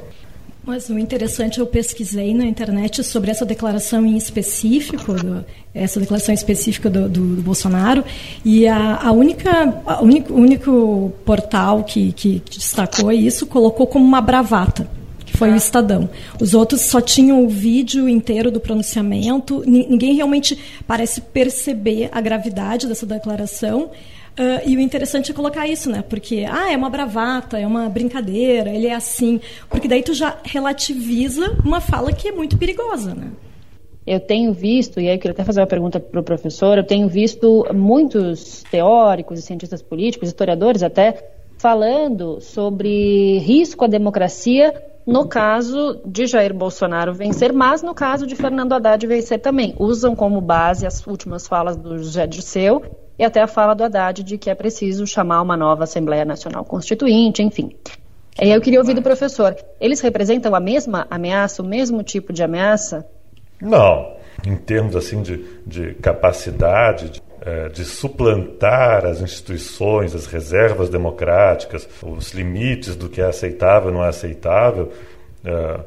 Mas o interessante, eu pesquisei na internet sobre essa declaração em específico, do, essa declaração específica do, do, do Bolsonaro, e a, a única, a único, o único portal que, que destacou isso colocou como uma bravata Foi o Estadão. Os outros só tinham o vídeo inteiro do pronunciamento. Ninguém realmente parece perceber a gravidade dessa declaração. Uh, e o interessante é colocar isso, né? Porque, ah, é uma bravata, é uma brincadeira, ele é assim. Porque daí tu já relativiza uma fala que é muito perigosa, né? Eu tenho visto, e aí eu queria até fazer uma pergunta para o professor, eu tenho visto muitos teóricos e cientistas políticos, historiadores até, falando sobre risco à democracia no caso de Jair Bolsonaro vencer, mas no caso de Fernando Haddad vencer também. Usam como base as últimas falas do José Dirceu e até a fala do Haddad de que é preciso chamar uma nova Assembleia Nacional Constituinte, enfim. E eu queria ouvir do professor, eles representam a mesma ameaça, o mesmo tipo de ameaça? Não, em termos assim de, de capacidade de, de, suplantar as instituições, as reservas democráticas, os limites do que é aceitável e não é aceitável, é,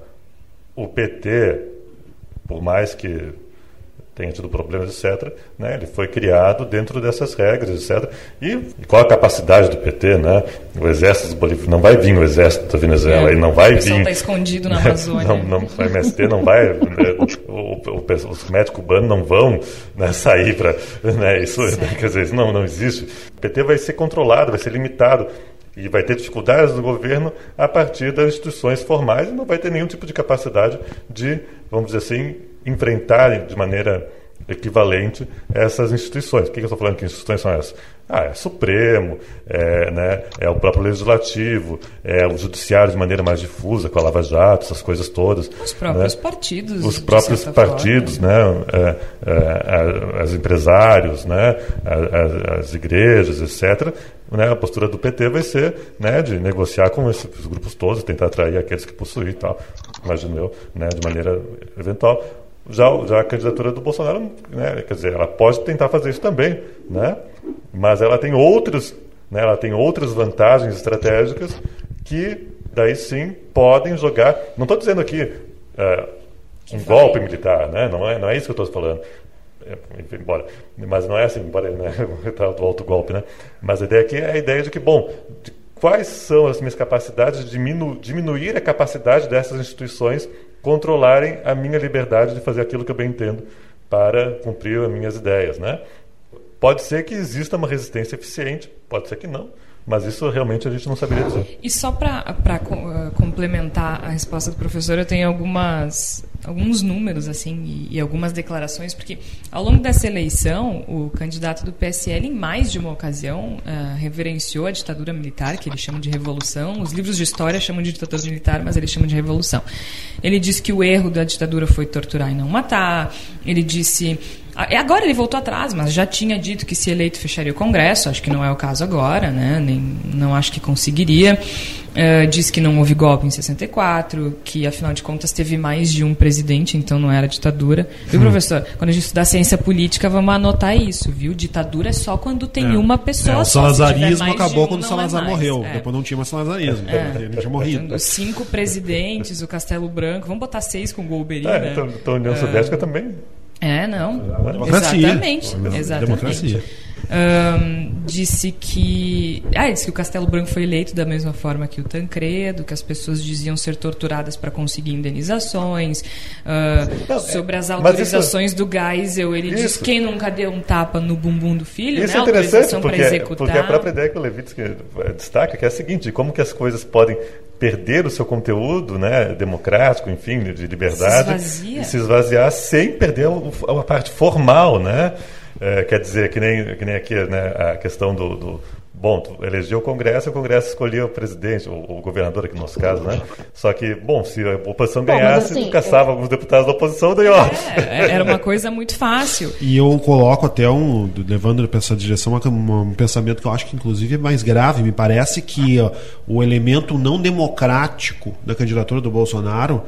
o PT, por mais que tenha tido problemas, etc. Né? Ele foi criado dentro dessas regras, etc. E, e qual a capacidade do PT, né? O exército boliviano não vai vir o exército da Venezuela, é, ele não vai vir. está escondido na <laughs> Amazônia. Não, não, o MST não vai, né? o, o, os médicos cubanos não vão né, sair para, né? Isso, quer dizer, isso não, não existe. O PT vai ser controlado, vai ser limitado e vai ter dificuldades no governo a partir das instituições formais e não vai ter nenhum tipo de capacidade de, vamos dizer assim, enfrentarem de maneira equivalente essas instituições. O que eu estou falando que instituições são essas? Ah, é Supremo, é, né, é o próprio Legislativo, é o Judiciário de maneira mais difusa, com a Lava Jato, essas coisas todas. Os próprios né? partidos. Os próprios partidos, forma. né, é, é, as empresários, né, as, as igrejas, etc. Né, a postura do PT vai ser né, de negociar com esses grupos todos, tentar atrair aqueles que possuem e tal, imagino eu, né, de maneira eventual. Já, já a candidatura do Bolsonaro, né, quer dizer, ela pode tentar fazer isso também, né, mas ela tem outros, né, ela tem outras vantagens estratégicas que daí sim podem jogar. Não estou dizendo aqui uh, um golpe militar, né, não é, não é isso que eu estou falando. É, embora, mas não é assim, embora né, <laughs> do alto golpe, né? Mas a ideia aqui é a ideia de que, bom, de quais são as minhas capacidades de diminu diminuir a capacidade dessas instituições controlarem a minha liberdade de fazer aquilo que eu bem entendo para cumprir as minhas ideias, né? Pode ser que exista uma resistência eficiente, pode ser que não, mas isso realmente a gente não saberia dizer. E só para uh, complementar a resposta do professor, eu tenho algumas, alguns números assim e, e, algumas declarações, porque ao longo dessa eleição, o candidato do PSL, em mais de uma ocasião, uh, reverenciou a ditadura militar, que ele chama de revolução. Os livros de história chamam de ditadura militar, mas ele chama de revolução. Ele disse que o erro da ditadura foi torturar e não matar. Ele disse agora ele voltou atrás, mas já tinha dito que se eleito fecharia o Congresso, acho que não é o caso agora, né? Nem, não acho que conseguiria. Uh, diz que não houve golpe em 64, que afinal de contas teve mais de um presidente, então não era ditadura. Viu, hum. professor? Quando a gente estudar ciência política, vamos anotar isso, viu? Ditadura é só quando tem é. uma pessoa é, o salazarismo acabou um, quando o Salazar é morreu. É. Depois não tinha mais salazarismo. É. Ele tinha morrido. Cinco presidentes, o Castelo Branco, vamos botar seis com o Golbery, é, né? Então, então a União Soviética também é, não. Democracia. Exatamente. Exatamente. Democracia. Um, disse que. Ah, disse que o Castelo Branco foi eleito da mesma forma que o Tancredo, que as pessoas diziam ser torturadas para conseguir indenizações. Uh, não, sobre as autorizações isso, do Geisel, ele isso. diz quem nunca deu um tapa no bumbum do filho, isso né? é interessante, porque, porque a própria ideia que o Levitsky destaca que é a seguinte: como que as coisas podem perder o seu conteúdo né, democrático, enfim, de liberdade, se e se esvaziar sem perder a, parte formal, né? É, quer dizer, que nem, que nem aqui né, a questão do, do Bom, tu elegeu o Congresso, o Congresso escolheu o presidente, o, o, governador aqui no nosso caso, né? Só que, bom, se a oposição ganhasse, bom, assim, caçava eu... alguns deputados da oposição, daí ó. É, era uma coisa muito fácil. E eu coloco até um, levando para essa direção, um, um, pensamento que eu acho que inclusive é mais grave. Me parece que ó, o elemento não democrático da candidatura do Bolsonaro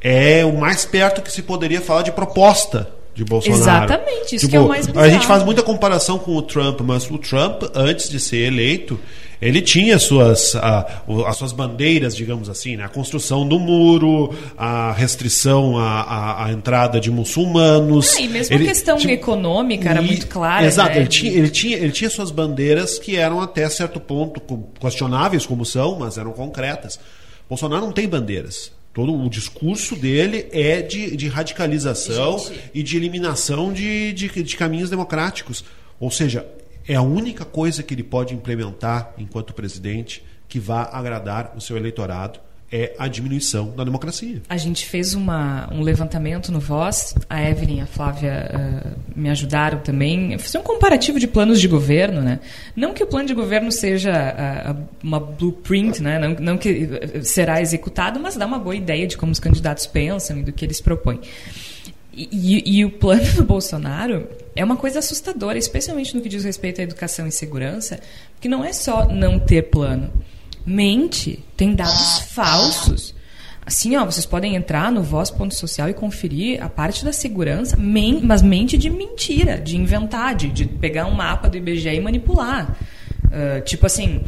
é o mais perto que se poderia falar de proposta de Bolsonaro. Exatamente, isso tipo, que é o mais bizarro. A gente faz muita comparação com o Trump, mas o Trump, antes de ser eleito, ele tinha suas, a, as suas bandeiras, digamos assim, né? a construção do muro, a restrição à, à, entrada de muçulmanos. Ah, e mesmo ele, a questão tipo, econômica era e, muito clara. Exato, né? ele, tinha, ele, tinha, ele tinha suas bandeiras que eram até certo ponto questionáveis, como são, mas eram concretas. Bolsonaro não tem bandeiras. Todo o discurso dele é de, de radicalização Gente. e de eliminação de, de, de caminhos democráticos. Ou seja, é a única coisa que ele pode implementar enquanto presidente que vá agradar o seu eleitorado é a diminuição da democracia. A gente fez uma, um levantamento no Voz, a Evelyn e a Flávia uh, me ajudaram também. Fiz um comparativo de planos de governo, né? Não que o plano de governo seja uh, uma blueprint, né? Não, não que será executado, mas dá uma boa ideia de como os candidatos pensam e do que eles propõem. E, e, e, o plano do Bolsonaro é uma coisa assustadora, especialmente no que diz respeito à educação e segurança, porque não é só não ter plano mente, tem dados falsos. Assim, ó, vocês podem entrar no voz.social e conferir a parte da segurança, men mas mente de mentira, de inventar, de, de pegar um mapa do IBGE e manipular. Uh, tipo assim,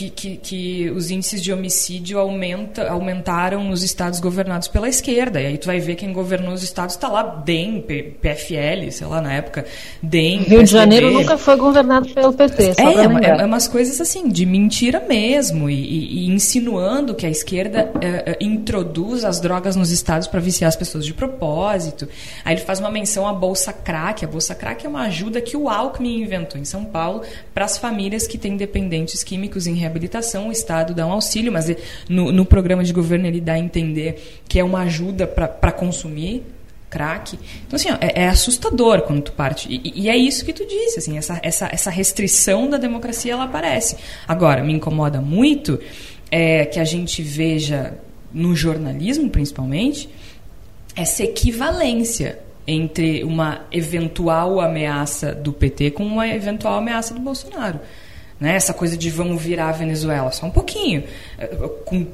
que, que, que, os índices de homicídio aumenta, aumentaram nos estados governados pela esquerda. E aí tu vai ver quem governou os estados está lá, DEM, PFL, sei lá, na época, DEM. Rio PSDB. de Janeiro nunca foi governado pelo PT. É, é, é, umas coisas assim, de mentira mesmo, e, e, e insinuando que a esquerda é, introduz as drogas nos estados para viciar as pessoas de propósito. Aí ele faz uma menção à Bolsa Crack. A Bolsa Crack é uma ajuda que o Alckmin inventou em São Paulo para as famílias que têm dependentes químicos em reabilitação, o Estado dá um auxílio, mas no, no programa de governo ele dá a entender que é uma ajuda para consumir crack. Então, assim, ó, é, é, assustador quando tu parte. E, e, é isso que tu disse, assim, essa, essa, essa restrição da democracia, ela aparece. Agora, me incomoda muito é, que a gente veja, no jornalismo principalmente, essa equivalência entre uma eventual ameaça do PT com uma eventual ameaça do Bolsonaro. Né? Essa coisa de vamos virar a Venezuela, só um pouquinho. Com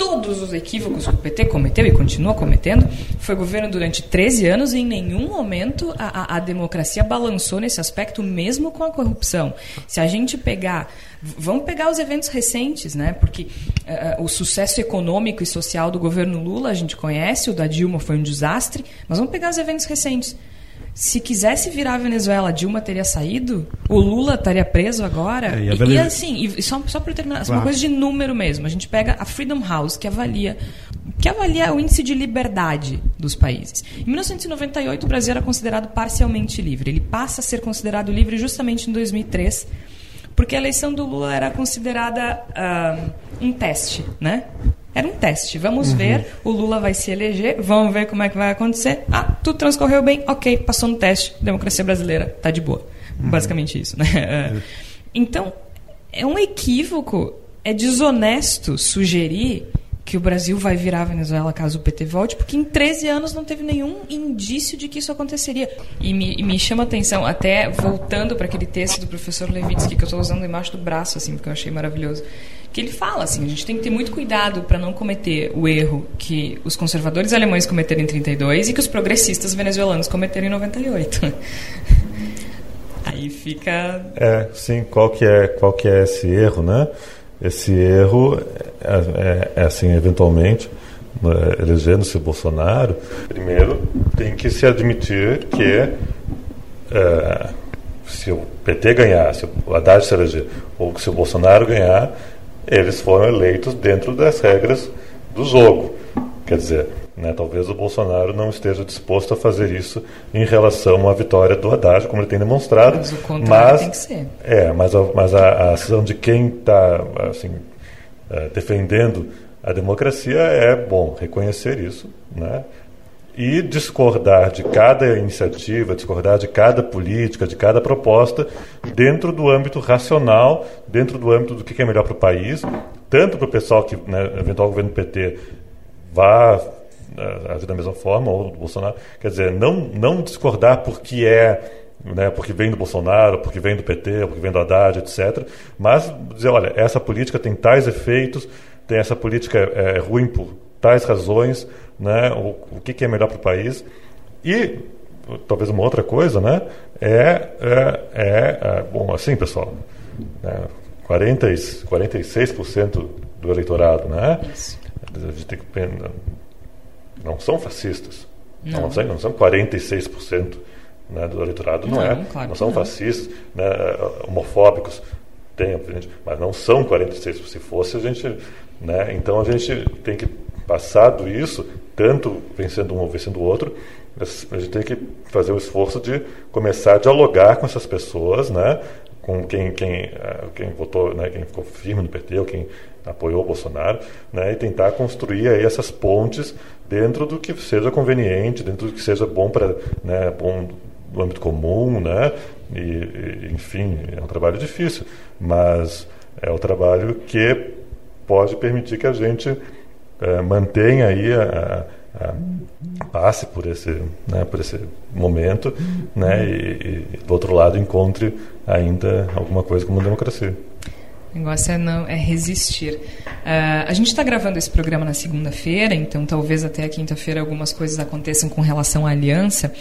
todos os equívocos que o PT cometeu e continua cometendo, foi governo durante 13 anos e em nenhum momento a, a, a, democracia balançou nesse aspecto, mesmo com a corrupção. Se a gente pegar. Vamos pegar os eventos recentes, né? Porque uh, o sucesso econômico e social do governo Lula a gente conhece, o da Dilma foi um desastre, mas vamos pegar os eventos recentes. Se quisesse virar a Venezuela, Dilma teria saído? O Lula estaria preso agora? É, e, e, e, assim, e só, só para terminar, claro. uma coisa de número mesmo. A gente pega a Freedom House, que avalia, que avalia o índice de liberdade dos países. Em 1998, o Brasil era considerado parcialmente livre. Ele passa a ser considerado livre justamente em 2003, porque a eleição do Lula era considerada uh, um teste, né? Era um teste. Vamos uhum. ver, o Lula vai se eleger, vamos ver como é que vai acontecer. Ah, tudo transcorreu bem, ok, passou no teste, democracia brasileira, tá de boa. Uhum. Basicamente isso, né? É. <laughs> Então, é um equívoco, é desonesto sugerir que o Brasil vai virar a Venezuela caso o PT volte, porque em 13 anos não teve nenhum indício de que isso aconteceria. E me, e me chama a atenção, até voltando para aquele texto do professor Levitsky, que eu estou usando embaixo do braço, assim, porque eu achei maravilhoso que ele fala assim, a gente tem que ter muito cuidado para não cometer o erro que os conservadores alemães cometeram em 32 e que os progressistas venezuelanos cometeram em 98. <laughs> Aí fica É, sim, qual que é, qual que é esse erro, né? Esse erro é, é, é assim, eventualmente, né, elegendo-se Bolsonaro, primeiro tem que se admitir que é, se o PT ganhar, se o Haddad se eleger, ou se o Bolsonaro ganhar, eles foram eleitos dentro das regras do jogo. Quer dizer, né, talvez o Bolsonaro não esteja disposto a fazer isso em relação à vitória do Haddad, como ele tem demonstrado. Mas o contrário mas, tem que ser. É, mas a, mas a, a ação de quem está assim, é, defendendo a democracia é bom reconhecer isso, né? E discordar de cada iniciativa, discordar de cada política, de cada proposta, dentro do âmbito racional, dentro do âmbito do que é melhor para o país, tanto para o pessoal que, né, eventual governo PT, vá uh, agir da mesma forma, ou do Bolsonaro, quer dizer, não, não discordar porque é né, porque vem do Bolsonaro, porque vem do PT, porque vem do Haddad, etc. Mas dizer, olha, essa política tem tais efeitos, tem essa política é, é ruim por tais razões, né, o, o que, que é melhor para o país. E talvez uma outra coisa, né, é, é, é, é bom, assim, pessoal, né, 40, 46% do eleitorado, né, a gente tem que não são fascistas, não, não, são, não são 46% né, do eleitorado, não, não é, claro não são não. fascistas, né, homofóbicos, tem, mas não são 46%. Se fosse, a gente. Né, então a gente tem que passado isso, tanto vencendo um ou vencendo o outro, a gente tem que fazer o esforço de começar a dialogar com essas pessoas, né? com quem, quem, eh, quem votou, né? quem ficou firme no PT, ou quem apoiou o Bolsonaro, né? e tentar construir aí essas pontes dentro do que seja conveniente, dentro do que seja bom para né, bom no âmbito comum, né? E, e, enfim, é um trabalho difícil, mas é o trabalho que pode permitir que a gente é, mantenha aí a, a, a, passe por esse, né, por esse momento, né? E, e do outro lado encontre ainda alguma coisa como democracia. O negócio é, não, é resistir. Uh, a gente está gravando esse programa na segunda-feira, então talvez até a quinta-feira algumas coisas aconteçam com relação à aliança,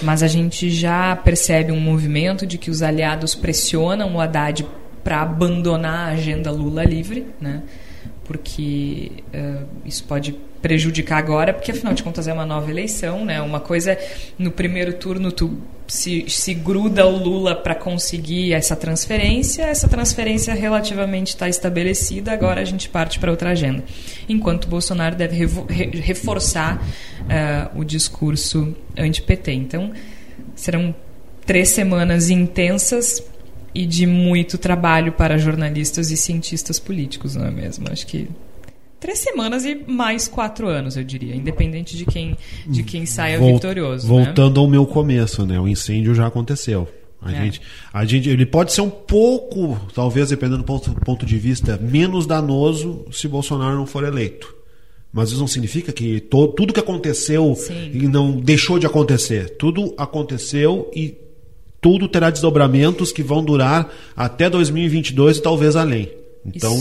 mas a gente já percebe um movimento de que os aliados pressionam o Haddad para abandonar a agenda Lula livre, né? Porque uh, isso pode prejudicar agora, porque afinal de contas é uma nova eleição, né? Uma coisa é no primeiro turno tu se, se gruda o Lula para conseguir essa transferência, essa transferência relativamente está estabelecida, agora a gente parte para outra agenda. Enquanto Bolsonaro deve re, reforçar uh, o discurso anti-PT. Então, serão três semanas intensas e de muito trabalho para jornalistas e cientistas políticos, não é mesmo? Acho que três semanas e mais quatro anos, eu diria, independente de quem, de quem saia Vol vitorioso. Né? Voltando né? ao meu começo, né? O incêndio já aconteceu. A, é. gente, a gente, ele pode ser um pouco, talvez, dependendo do ponto, ponto de vista, menos danoso se Bolsonaro não for eleito. Mas isso não significa que to, tudo que aconteceu e não deixou de acontecer. Tudo aconteceu e tudo terá desdobramentos que vão durar até 2022 e talvez além. Então,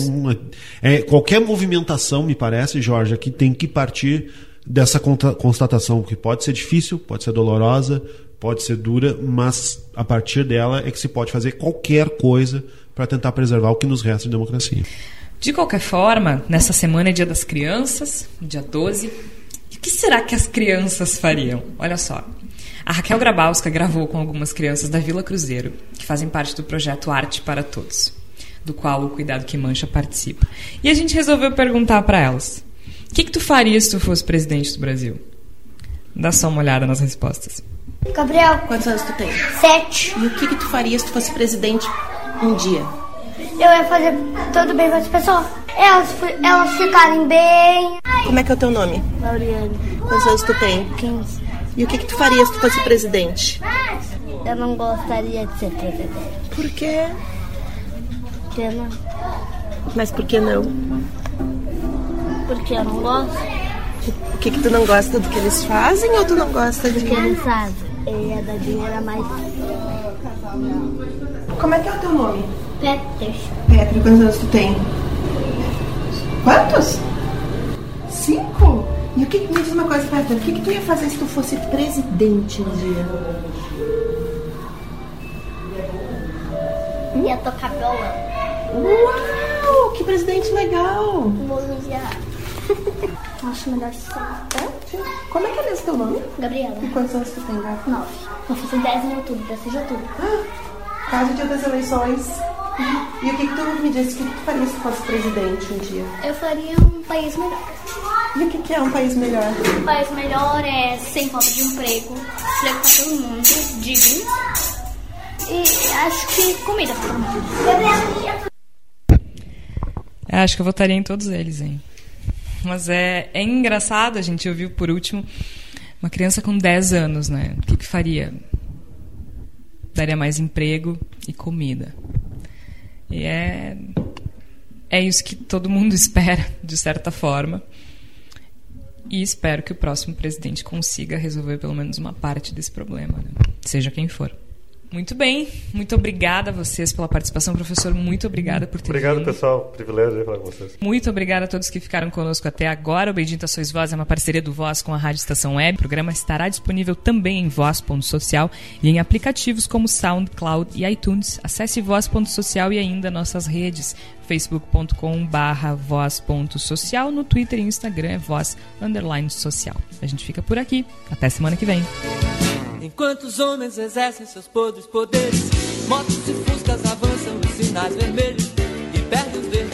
é, qualquer movimentação, me parece, Jorge, que tem que partir dessa constatação, que pode ser difícil, pode ser dolorosa, pode ser dura, mas a partir dela é que se pode fazer qualquer coisa para tentar preservar o que nos resta de democracia. De qualquer forma, nessa semana é Dia das Crianças, dia 12. E o que será que as crianças fariam? Olha só. A Raquel Grabowska gravou com algumas crianças da Vila Cruzeiro, que fazem parte do projeto Arte para Todos do qual o Cuidado que Mancha participa. E a gente resolveu perguntar para elas: o que, que tu faria se tu fosse presidente do Brasil? Dá só uma olhada nas respostas. Gabriel. Quantos anos tu tem? Sete. E o que, que tu faria se tu fosse presidente um dia? Eu ia fazer tudo bem com as pessoas. Elas, elas ficarem bem. Como é que é o teu nome? Lauriane. Quantos anos tu tem? 15. E o que, que tu faria se tu fosse presidente? Eu não gostaria de ser presidente. Por quê? que não. Mas por que não? Porque eu não gosto. O que, que tu não gosta do que eles fazem ou tu não gosta de. Do que eles fazem. Ele é da dinheiro a mais. Como é que é o teu nome? Peter. Peter, quantos anos tu tem? Quantos? E o que me diz uma coisa, Peter, o que, que tu ia fazer se tu fosse presidente um dia? Ia tocar violão. Uau, que presidente legal! <laughs> Acho melhor ser Como é que é mesmo teu nome? Gabriela. E quantos anos tu tem, Gabi? Nove. Vou fazer dez em outubro, vai ser de outubro. Ah, quase dia das eleições. Uhum. E o que, que tu me disse? O que, que tu faria se fosse presidente um dia? Eu faria um país melhor. E o que, que é um país melhor? Um país melhor é sem falta de emprego, emprego para todo mundo, digno. E acho que comida para todo mundo. É, acho que eu votaria em todos eles, hein? Mas é, é engraçado, a gente ouviu por último uma criança com 10 anos, né? O que, que faria? Daria mais emprego e comida. E é, é isso que todo mundo <laughs> espera, de certa forma. E espero que o próximo presidente consiga resolver pelo menos uma parte desse problema, né? seja quem for. Muito bem, muito obrigada a vocês pela participação, professor. Muito obrigada por ter Obrigado, vindo. pessoal. Privilégio falar com vocês. Muito obrigada a todos que ficaram conosco até agora. O Bendita Sois Voz é uma parceria do Voz com a Rádio Estação Web. O programa estará disponível também em voz.social e em aplicativos como SoundCloud e iTunes. Acesse voz.social e ainda nossas redes facebook.com barra voz.social, no Twitter e Instagram é voz underline social. A gente fica por aqui. Até semana que vem. Enquanto os homens exercem seus podres poderes, motos e fuscas avançam os sinais vermelhos e perdem os dedos.